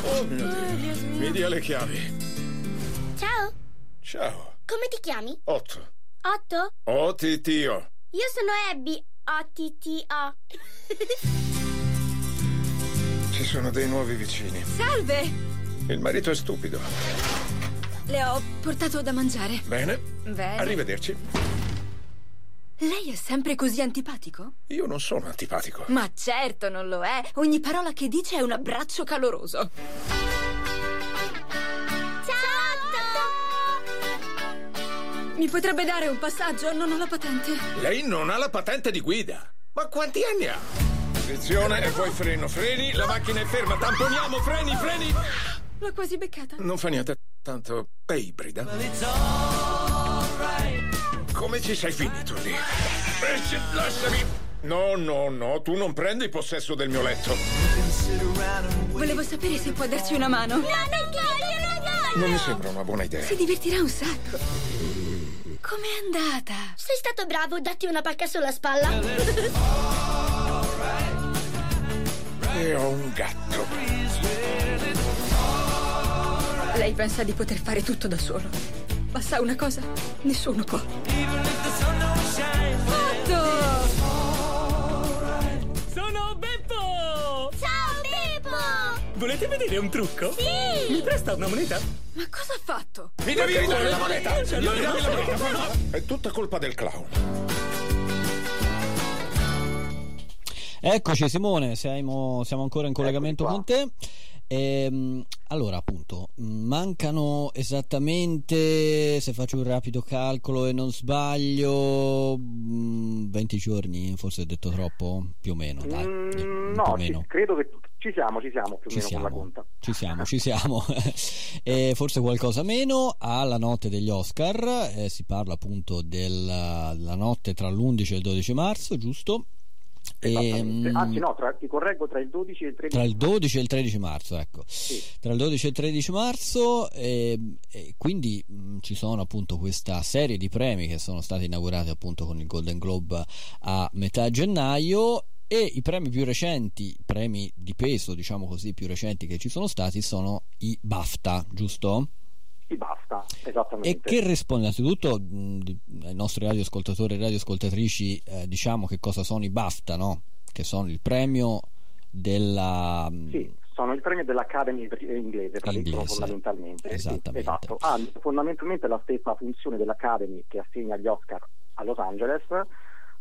Oh mio Dio. Mi dia le chiavi. Ciao, Ciao. come ti chiami? Otto. Otto? Oh, titio. Io sono Abby. O-T-T-O. Ci sono dei nuovi vicini. Salve! Il marito è stupido. Le ho portato da mangiare. Bene. Bene. Arrivederci. Lei è sempre così antipatico? Io non sono antipatico. Ma certo non lo è. Ogni parola che dice è un abbraccio caloroso. Mi potrebbe dare un passaggio? Non ho la patente. Lei non ha la patente di guida. Ma quanti anni ha? Frizione e poi freno. Freni, la macchina è ferma. Tamponiamo, freni, freni. L'ho quasi beccata. Non fa niente, tanto è ibrida. Come ci sei finito lì? Eh, Lasciami. No, no, no, tu non prendi possesso del mio letto. Volevo sapere se può darci una mano. No, non voglio, non voglio! Non mi sembra una buona idea. Si divertirà un sacco. Com'è andata? Sei stato bravo, datti una pacca sulla spalla. E ho un gatto. Lei pensa di poter fare tutto da solo. Ma sa una cosa? Nessuno può. Volete vedere un trucco? Sì! Mi presta una moneta? Ma cosa ha fatto? Mi devi ridare la moneta! Non Mi devi la moneta! È tutta colpa del clown. Eccoci Simone, siamo, siamo ancora in collegamento con te. Ehm, allora, appunto, mancano esattamente, se faccio un rapido calcolo e non sbaglio, 20 giorni, forse ho detto troppo, più o meno, dai. Mm, no, ci, credo che ci siamo, ci siamo più o ci meno siamo, con la conta. Ci siamo, ci siamo. e forse qualcosa meno. Alla notte degli Oscar eh, si parla appunto della, della notte tra l'11 e il 12 marzo, giusto? E, Anzi, no, tra, ti correggo tra il 12 e il 13 tra il 12 e il 13 marzo, ecco. Sì. Tra il 12 e il 13 marzo, e, e quindi mh, ci sono appunto questa serie di premi che sono stati inaugurati appunto con il Golden Globe a metà gennaio e i premi più recenti, premi di peso, diciamo così, più recenti che ci sono stati sono i BAFTA, giusto? I BAFTA, esattamente. E che risponde innanzitutto mh, ai nostri radioascoltatori e radioascoltatrici, eh, diciamo che cosa sono i BAFTA, no? Che sono il premio della... Sì, sono il premio dell'Academy inglese, inglese. fondamentalmente. Esattamente. Esatto. Hanno fondamentalmente la stessa funzione dell'Academy che assegna gli Oscar a Los Angeles,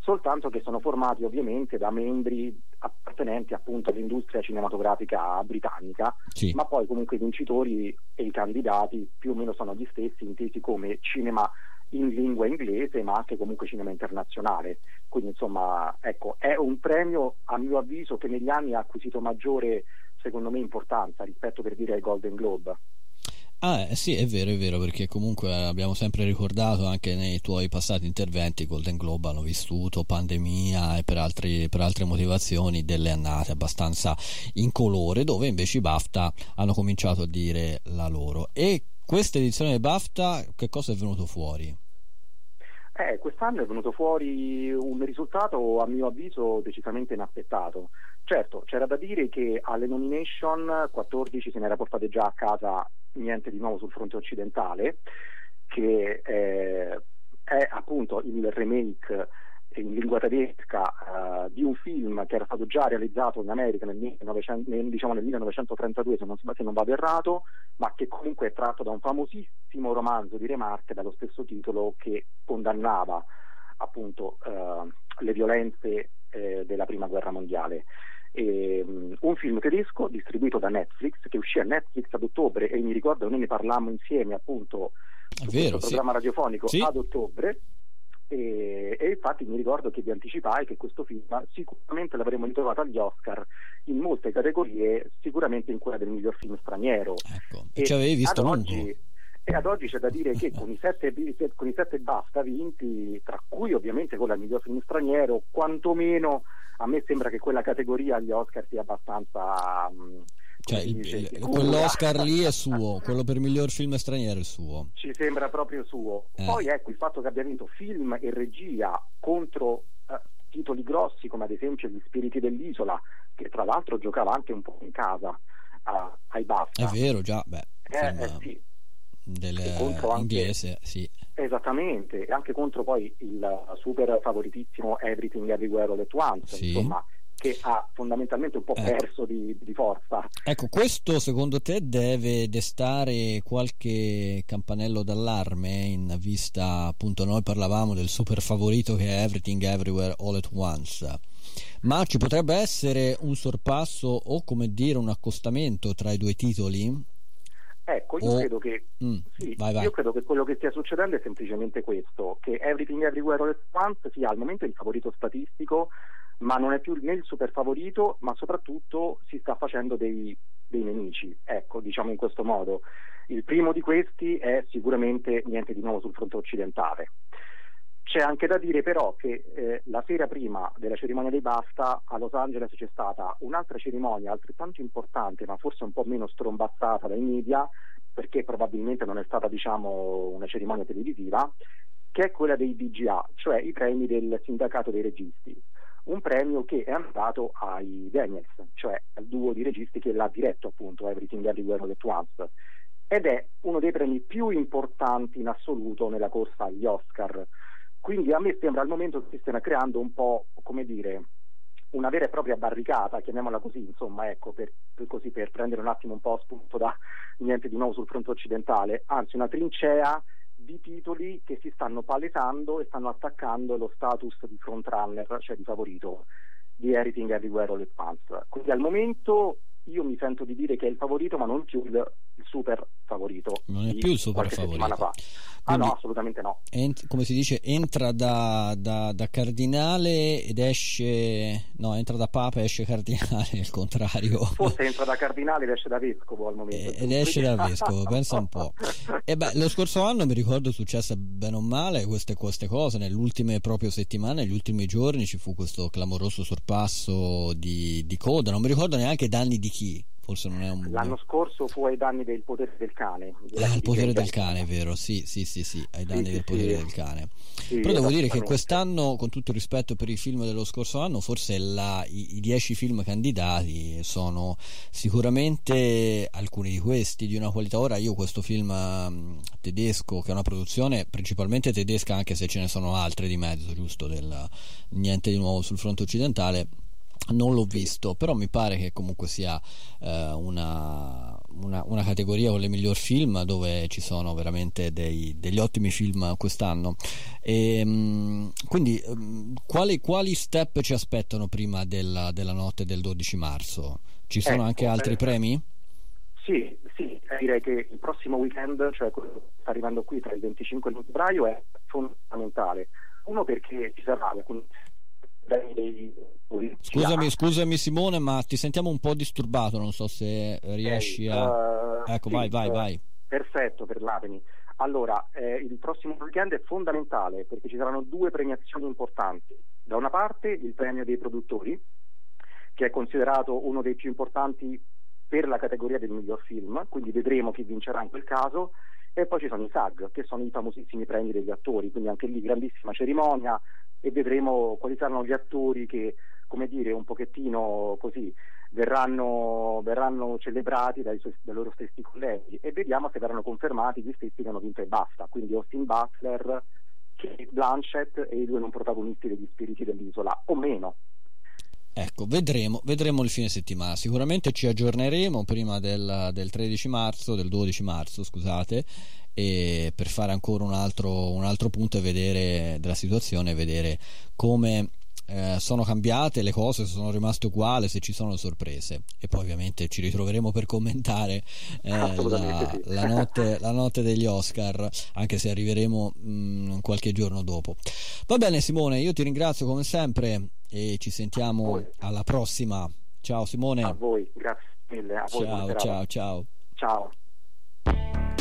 soltanto che sono formati ovviamente da membri appartenenti appunto all'industria cinematografica britannica, sì. ma poi comunque i vincitori e i candidati più o meno sono gli stessi, intesi come cinema in lingua inglese, ma anche comunque cinema internazionale. Quindi insomma, ecco, è un premio a mio avviso che negli anni ha acquisito maggiore, secondo me, importanza rispetto per dire ai Golden Globe. Ah, eh, sì, è vero, è vero, perché comunque abbiamo sempre ricordato anche nei tuoi passati interventi Golden Globe hanno vissuto pandemia e per, altri, per altre motivazioni delle annate abbastanza incolore, dove invece i BAFTA hanno cominciato a dire la loro. E questa edizione del BAFTA, che cosa è venuto fuori? Eh, quest'anno è venuto fuori un risultato a mio avviso decisamente inaspettato. Certo, c'era da dire che alle nomination 14 se ne era portate già a casa niente di nuovo sul fronte occidentale, che eh, è appunto il remake in lingua tedesca uh, di un film che era stato già realizzato in America nel, 1900, nel, diciamo nel 1932 se non, se non, vado errato ma che comunque è tratto da un famosissimo romanzo di Remarque dallo stesso titolo che condannava appunto uh, le violenze eh, della prima guerra mondiale e, um, un film tedesco distribuito da Netflix che uscì a Netflix ad ottobre e mi ricordo noi ne parlammo insieme appunto su vero, questo programma sì. radiofonico Sì. ad ottobre e, e infatti mi ricordo che vi anticipai che questo film sicuramente l'avremmo ritrovato agli Oscar in molte categorie, sicuramente in quella del miglior film straniero. Ecco, e ci avevi visto lungo. oggi, e ad oggi c'è da dire che con i sette, con i sette BAFTA vinti, tra cui ovviamente quella del miglior film straniero, quantomeno a me sembra che quella categoria agli Oscar sia abbastanza... mh, Cioè, il- il- quell'Oscar lì è suo, quello per miglior film straniero è suo. ci sembra proprio suo. Eh. Poi ecco il fatto che abbia vinto film e regia contro eh, titoli grossi come ad esempio Gli Spiriti dell'Isola, che tra l'altro giocava anche un po' in casa a- ai BAFTA. È vero, già, beh, Eh, film eh, sì, del E contro anche- inglese, sì. esattamente, e anche contro poi il super favoritissimo Everything Everywhere All At Once, Sì. insomma, che ha fondamentalmente un po' Eh. perso di, di forza. Ecco, questo secondo te deve destare qualche campanello d'allarme in vista, appunto, noi parlavamo del super favorito che è Everything Everywhere All at Once, ma ci potrebbe essere un sorpasso o come dire un accostamento tra i due titoli? Ecco, io O- credo che Mm, Sì, vai, vai. io credo che quello che stia succedendo è semplicemente questo, che Everything Everywhere All at Once sia al momento il favorito statistico, ma non è più né il super favorito, ma soprattutto si sta facendo dei, dei nemici, ecco, diciamo in questo modo. Il primo di questi è sicuramente niente di nuovo sul fronte occidentale. C'è anche da dire però che eh, la sera prima della cerimonia dei BAFTA a Los Angeles c'è stata un'altra cerimonia altrettanto importante, ma forse un po' meno strombazzata dai media, perché probabilmente non è stata diciamo, una cerimonia televisiva, che è quella dei DGA, cioè i premi del sindacato dei registi. Un premio che è andato ai Daniels, cioè al duo di registi che l'ha diretto appunto Everything Everywhere All At Once ed è uno dei premi più importanti in assoluto nella corsa agli Oscar. Quindi a me sembra al momento che si stiano creando un po', come dire, una vera e propria barricata, chiamiamola così, insomma, ecco, per, per così, per prendere un attimo un po' spunto da niente di nuovo sul fronte occidentale, anzi una trincea di titoli che si stanno palesando e stanno attaccando lo status di frontrunner, cioè di favorito di Everything Everywhere All At Once. Quindi al momento io mi sento di dire che è il favorito, ma non più il, il super favorito. Non è più il super favorito. Fa. Ah no, assolutamente no. Ent- come si dice, entra da, da, da, cardinale ed esce... No, entra da papa e esce cardinale, il contrario. Forse entra da cardinale ed esce da vescovo al momento. Ed esce da vescovo, pensa un po'. E beh, lo scorso anno mi ricordo è successo bene o male queste, queste cose, nelle ultime proprio settimane, negli ultimi giorni ci fu questo clamoroso sorpasso di, di coda, non mi ricordo neanche danni di chi, forse non è un... L'anno scorso fu ai danni del potere del cane. Ah, il potere del cane, vero, sì, sì, sì, sì, ai danni sì, del potere sì. del cane. Sì, Però devo dire che quest'anno, con tutto il rispetto per i film dello scorso anno, forse la, i, i dieci film candidati sono sicuramente alcuni di questi di una qualità. Ora io questo film um, tedesco, che è una produzione principalmente tedesca, anche se ce ne sono altre di mezzo, giusto, del, niente di nuovo sul fronte occidentale, non l'ho visto, però mi pare che comunque sia eh, una, una, una, categoria con le miglior film dove ci sono veramente dei, degli ottimi film quest'anno. E, ehm, quindi, ehm, quali, quali, step ci aspettano prima della, della, notte del 12 marzo? Ci sono ecco, anche altri eh, premi? Sì, sì, direi che il prossimo weekend, cioè quello che sta arrivando qui tra il 25 e il febbraio, è fondamentale. Uno perché ci sarà Scusami, scusami Simone, ma ti sentiamo un po' disturbato, non so se riesci a... Uh, ecco, sì, vai, vai, uh, vai. Perfetto per l'Apeni. Allora, eh, il prossimo weekend è fondamentale perché ci saranno due premiazioni importanti. Da una parte il premio dei produttori, che è considerato uno dei più importanti per la categoria del miglior film, quindi vedremo chi vincerà in quel caso, e poi ci sono i SAG, che sono i famosissimi premi degli attori, quindi anche lì grandissima cerimonia, e vedremo quali saranno gli attori che, come dire, un pochettino così verranno, verranno celebrati dai, suoi, dai, loro stessi colleghi e vediamo se verranno confermati gli stessi che hanno vinto e basta, quindi Austin Butler, Kate Blanchett e i due non protagonisti degli spiriti dell'isola, o meno. Ecco, vedremo, vedremo il fine settimana. Sicuramente ci aggiorneremo prima del, del 13 marzo, del 12 marzo, scusate, per fare ancora un altro, un altro punto e vedere della situazione, vedere come eh, sono cambiate le cose, se sono rimaste uguali, se ci sono sorprese. E poi ovviamente ci ritroveremo per commentare eh, la, sì. la, notte, la, notte, degli Oscar, anche se arriveremo mh, mm, qualche giorno dopo. Va bene Simone, io ti ringrazio come sempre e ci sentiamo alla prossima. Ciao Simone. A voi, grazie mille. A voi, ciao, ciao, ciao. Ciao.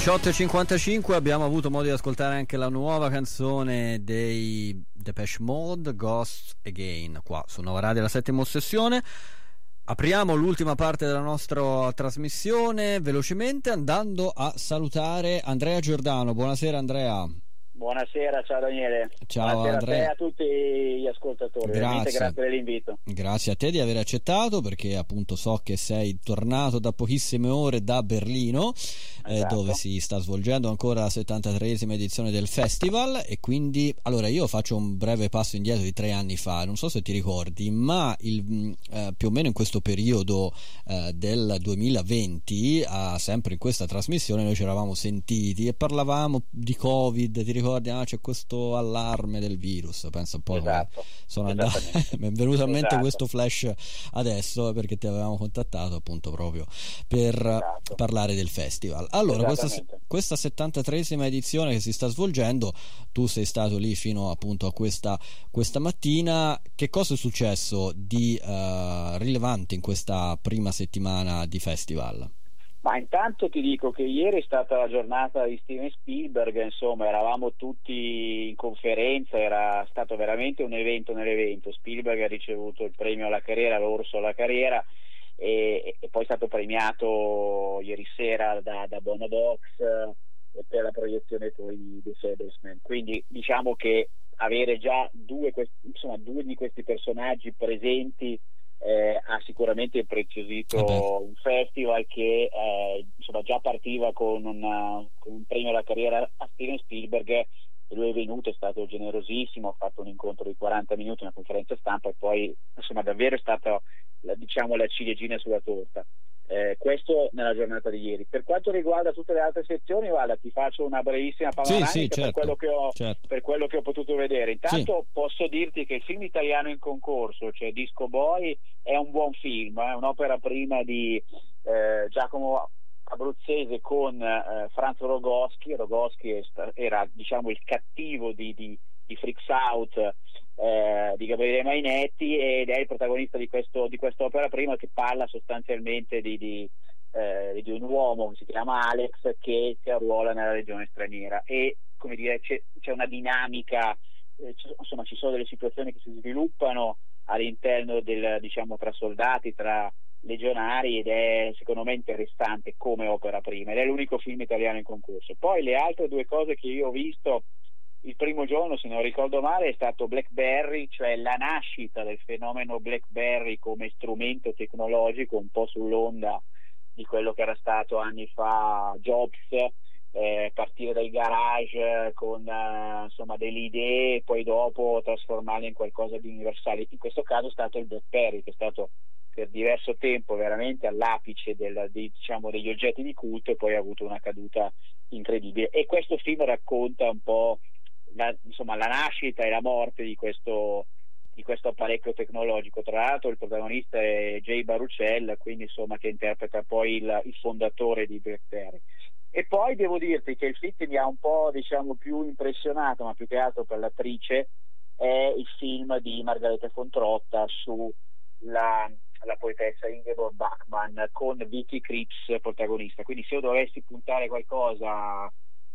18.55 abbiamo avuto modo di ascoltare anche la nuova canzone dei Depeche Mode, Ghost Again, qua su Nova Radio, la settima ossessione. Apriamo l'ultima parte della nostra trasmissione velocemente andando a salutare Andrea Giordano. Buonasera Andrea. Buonasera, ciao Daniele. Ciao Buonasera Andrea. a e a tutti gli ascoltatori. Grazie. grazie dell'invito. Grazie a te di aver accettato perché appunto so che sei tornato da pochissime ore da Berlino eh, Esatto. dove si sta svolgendo ancora la 73esima edizione del festival e quindi allora io faccio un breve passo indietro di tre anni fa, non so se ti ricordi, ma il, mh, eh, più o meno in questo periodo eh, del 2020, ah, sempre in questa trasmissione noi ci eravamo sentiti e parlavamo di Covid, ti ricordi? Ah, c'è questo allarme del virus, pensa un po' Esatto. sono andato, mi è venuto a mente Esatto. questo flash adesso perché ti avevamo contattato appunto proprio per Esatto. parlare del festival. Allora, questa, questa 73esima edizione che si sta svolgendo, tu sei stato lì fino appunto a questa, questa mattina, che cosa è successo di eh, rilevante in questa prima settimana di festival? Ma intanto ti dico che ieri è stata la giornata di Steven Spielberg, insomma eravamo tutti in conferenza, era stato veramente un evento nell'evento. Spielberg ha ricevuto il premio alla carriera, l'orso alla carriera e, e poi è stato premiato ieri sera da, da Bonobox eh, per la proiezione poi di Fableman. Quindi diciamo che avere già due, insomma, due di questi personaggi presenti eh, ha sicuramente impreziosito Vabbè. un festival che eh, insomma, già partiva con, una- con un premio alla carriera a Steven Spielberg lui è venuto, è stato generosissimo, ha fatto un incontro di 40 minuti, una conferenza stampa e poi insomma davvero è stata la, diciamo, la ciliegina sulla torta. Eh, questo nella giornata di ieri. Per quanto riguarda tutte le altre sezioni, guarda, ti faccio una brevissima panoramica sì, per, certo, quello che ho, certo. per quello che ho potuto vedere. Intanto posso dirti che il film italiano in concorso, cioè Disco Boy, è un buon film, è un'opera prima di eh, Giacomo Abruzzese con eh, Franz Rogoschi. Rogoschi era diciamo il cattivo di, di, di Freaks Out eh, di Gabriele Mainetti ed è il protagonista di, questo, di quest'opera prima che parla sostanzialmente di, eh, un uomo che si chiama Alex che si arruola nella regione straniera e come dire c'è, c'è una dinamica eh, insomma ci sono delle situazioni che si sviluppano all'interno del diciamo tra soldati tra legionari ed è secondo me interessante come opera prima ed è l'unico film italiano in concorso poi le altre due cose che io ho visto il primo giorno, se non ricordo male, è stato BlackBerry, cioè la nascita del fenomeno BlackBerry come strumento tecnologico, un po' sull'onda di quello che era stato anni fa Jobs, eh, partire dal garage con eh, insomma delle idee e poi dopo trasformarle in qualcosa di universale. In questo caso è stato il BlackBerry, che è stato per diverso tempo veramente all'apice del- dei- diciamo, degli oggetti di culto e poi ha avuto una caduta incredibile. E questo film racconta un po' la, insomma, la nascita e la morte di questo, di questo apparecchio tecnologico. Tra l'altro il protagonista è Jay Baruchel, quindi insomma che interpreta poi il, il fondatore di BlackBerry. E poi devo dirti che il film che mi ha un po' diciamo, più impressionato, ma più che altro per l'attrice, è il film di Margareta Fontrotta sulla la poetessa Ingeborg Bachmann con Vicky Krieps protagonista. Quindi se io dovessi puntare qualcosa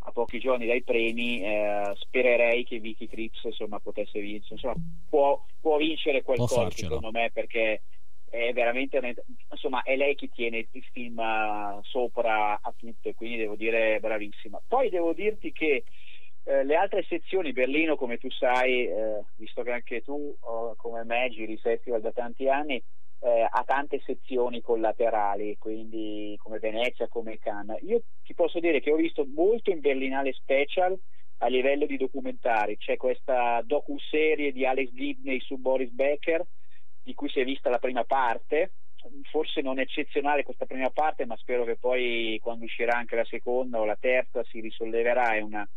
a pochi giorni dai premi, eh, spererei che Vicky Krieps insomma, potesse vincere. Insomma, può, può vincere qualcosa secondo me perché è veramente insomma è lei che tiene il film eh, sopra a tutto e quindi devo dire bravissima. Poi devo dirti che eh, le altre sezioni, Berlino come tu sai, eh, visto che anche tu oh, come me giri festival da tanti anni, eh, ha tante sezioni collaterali, quindi come Venezia, come Cannes. Io ti posso dire che ho visto molto in Berlinale Special a livello di documentari, c'è questa docu-serie di Alex Gibney su Boris Becker, di cui si è vista la prima parte, forse non eccezionale questa prima parte, ma spero che poi quando uscirà anche la seconda o la terza si risolleverà, è una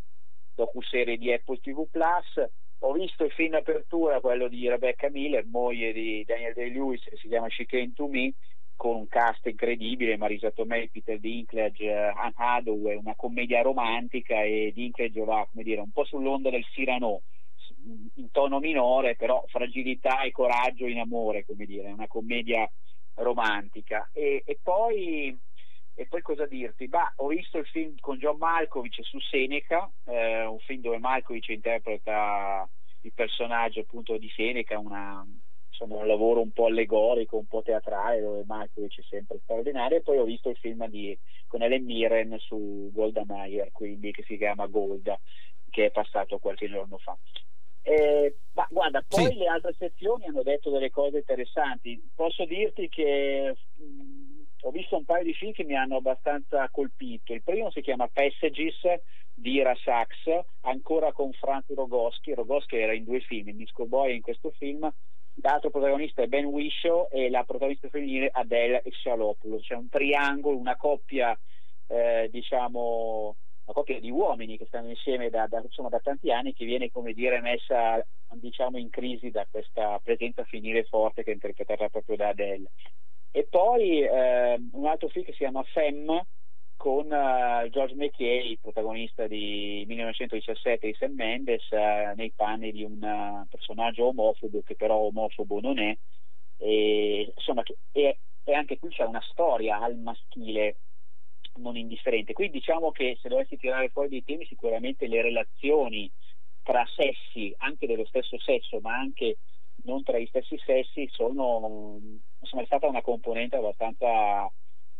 docu-serie di Apple TV Plus. Ho visto il film d'apertura, quello di Rebecca Miller, moglie di Daniel Day-Lewis, che si chiama She Came to Me, con un cast incredibile, Marisa Tomei, Peter Dinklage, eh, Anne Hathaway, una commedia romantica e Dinklage va, dire, un po' sull'onda del Cyrano, in tono minore, però fragilità e coraggio in amore, come dire, una commedia romantica. E, e poi E poi cosa dirti? Bah, ho visto il film con John Malkovich su Seneca, eh, un film dove Malkovich interpreta il personaggio appunto di Seneca, una, insomma, un lavoro un po' allegorico, un po' teatrale, dove Malkovich è sempre straordinario. E poi ho visto il film di, con Ellen Mirren su Golda Meir, quindi che si chiama Golda, che è passato qualche giorno fa. Eh, ma guarda, poi sì. le altre sezioni hanno detto delle cose interessanti. Posso dirti che mh, ho visto un paio di film che mi hanno abbastanza colpito. Il primo si chiama Passages di Ira Sachs, ancora con Franz Rogoschi. Rogoschi era in due film, Disco Boy in questo film. L'altro protagonista è Ben Wishow e la protagonista femminile Adele Exalopoulos. C'è un triangolo, una coppia, eh, diciamo, una coppia di uomini che stanno insieme da, da, insomma, da tanti anni che viene, come dire, messa diciamo, in crisi da questa presenza femminile forte che è interpretata proprio da Adele. E poi eh, un altro film che si chiama Femme con uh, George McKay, protagonista di 1917 di Sam Mendes, uh, nei panni di un uh, personaggio omofobo che però omofobo non è. E, insomma, e, e anche qui c'è una storia al maschile non indifferente. Quindi diciamo che se dovessi tirare fuori dei temi, sicuramente le relazioni tra sessi, anche dello stesso sesso, ma anche non tra gli stessi sessi, sono insomma, è stata una componente abbastanza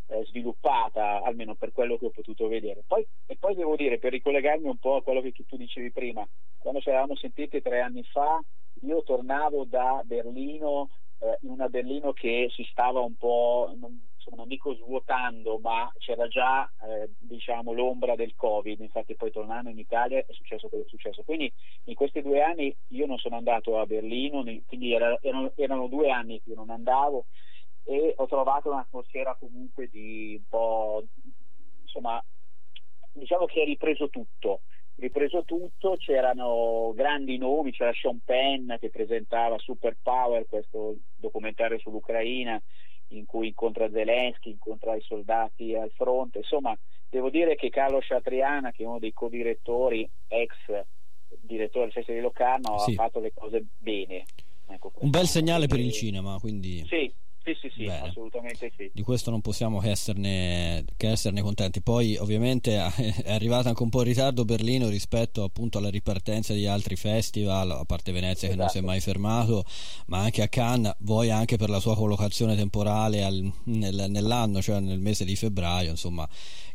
eh, sviluppata, almeno per quello che ho potuto vedere. Poi, e poi devo dire, per ricollegarmi un po' a quello che tu dicevi prima, quando ci eravamo sentiti tre anni fa, io tornavo da Berlino, eh, in una Berlino che si stava un po', non, insomma, non dico svuotando, ma c'era già eh, diciamo, l'ombra del Covid, infatti poi tornando in Italia è successo quello che è successo. Quindi in questi due anni io non sono andato a Berlino, quindi era, erano, erano due anni che non andavo e ho trovato un'atmosfera comunque di un po' insomma diciamo che è ripreso tutto ripreso tutto, c'erano grandi nomi, c'era Sean Penn che presentava Super Power, questo documentario sull'Ucraina in cui incontra Zelensky, incontra i soldati al fronte, insomma devo dire che Carlo Sciatriana che è uno dei co-direttori, ex direttore del Festival di Locarno, sì. ha fatto le cose bene. Ecco, un bel segnale per il cinema, quindi... Sì, sì, sì, sì assolutamente sì. Di questo non possiamo che esserne, che esserne, contenti. Poi ovviamente è arrivata anche un po' in ritardo Berlino rispetto appunto alla ripartenza di altri festival, a parte Venezia esatto. che non si è esatto. mai fermato, ma anche a Cannes, voi anche per la sua collocazione temporale al, nel, nell'anno, cioè nel mese di febbraio, insomma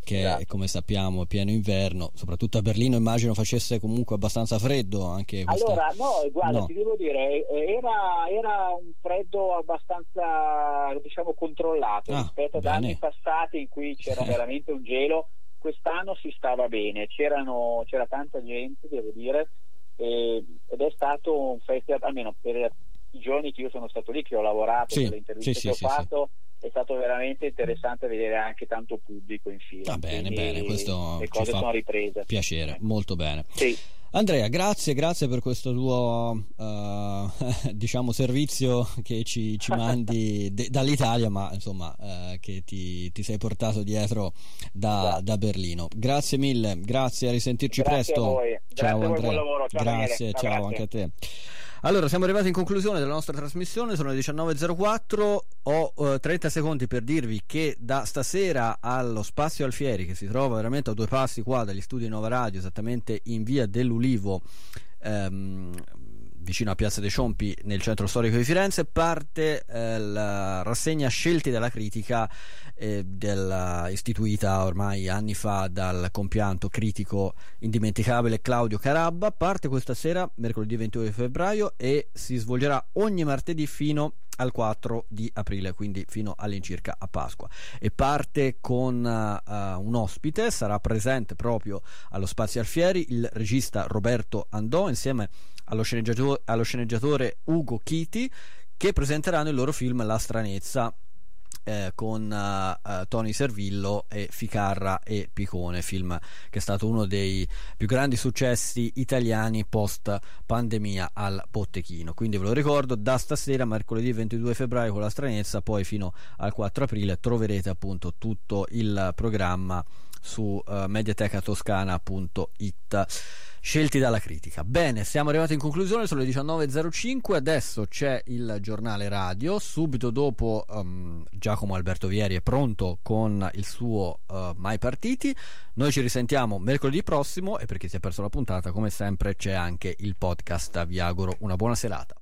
che esatto. come sappiamo è pieno inverno, soprattutto a Berlino immagino facesse comunque abbastanza freddo anche questa... Allora, no, guarda, no. ti devo dire, era, era, un freddo abbastanza, diciamo, controllato ah, rispetto ad anni passati in cui c'era veramente un gelo, quest'anno si stava bene, C'erano, c'era tanta gente, devo dire, e, ed è stato un festival, almeno per i giorni che io sono stato lì, che ho lavorato, sì, per le interviste sì, che ho fatto, è stato veramente interessante vedere anche tanto pubblico in fila. Va bene, bene, questo le cose sono riprese. Piacere, molto bene. Sì. Andrea, grazie, grazie per questo tuo uh, diciamo servizio che ci, ci mandi de, dall'Italia, ma insomma uh, che ti, ti, sei portato dietro da, esatto. da, Berlino. Grazie mille, grazie, a risentirci grazie presto. A ciao grazie Andrea. Ciao, grazie, ciao, ciao anche a te. Allora, siamo arrivati in conclusione della nostra trasmissione, sono le 19.04, ho uh, 30 secondi per dirvi che da stasera allo Spazio Alfieri, che si trova veramente a due passi qua dagli studi Nova Radio, esattamente in via dell'Ulivo, ehm, vicino a Piazza dei Ciompi nel centro storico di Firenze parte eh, la rassegna Scelti della critica eh, della, istituita ormai anni fa dal compianto critico indimenticabile Claudio Carabba parte questa sera mercoledì 22 febbraio e si svolgerà ogni martedì fino al 4 di aprile, quindi fino all'incirca a Pasqua. E parte con uh, un ospite, sarà presente proprio allo Spazio Alfieri il regista Roberto Andò insieme allo sceneggiatore, allo sceneggiatore Ugo Chiti che presenteranno il loro film La stranezza eh, con uh, uh, Tony Servillo e Ficarra e Picone, film che è stato uno dei più grandi successi italiani post pandemia al Bottechino. Quindi ve lo ricordo, da stasera, mercoledì 22 febbraio con la stranezza, poi fino al 4 aprile troverete appunto tutto il programma su uh, mediatecatoscana.it scelti dalla critica. Bene, siamo arrivati in conclusione, sono le 19.05, adesso c'è il giornale radio, subito dopo um, Giacomo Alberto Vieri è pronto con il suo uh, Mai Partiti, noi ci risentiamo mercoledì prossimo e per chi si è perso la puntata, come sempre c'è anche il podcast, vi auguro una buona serata.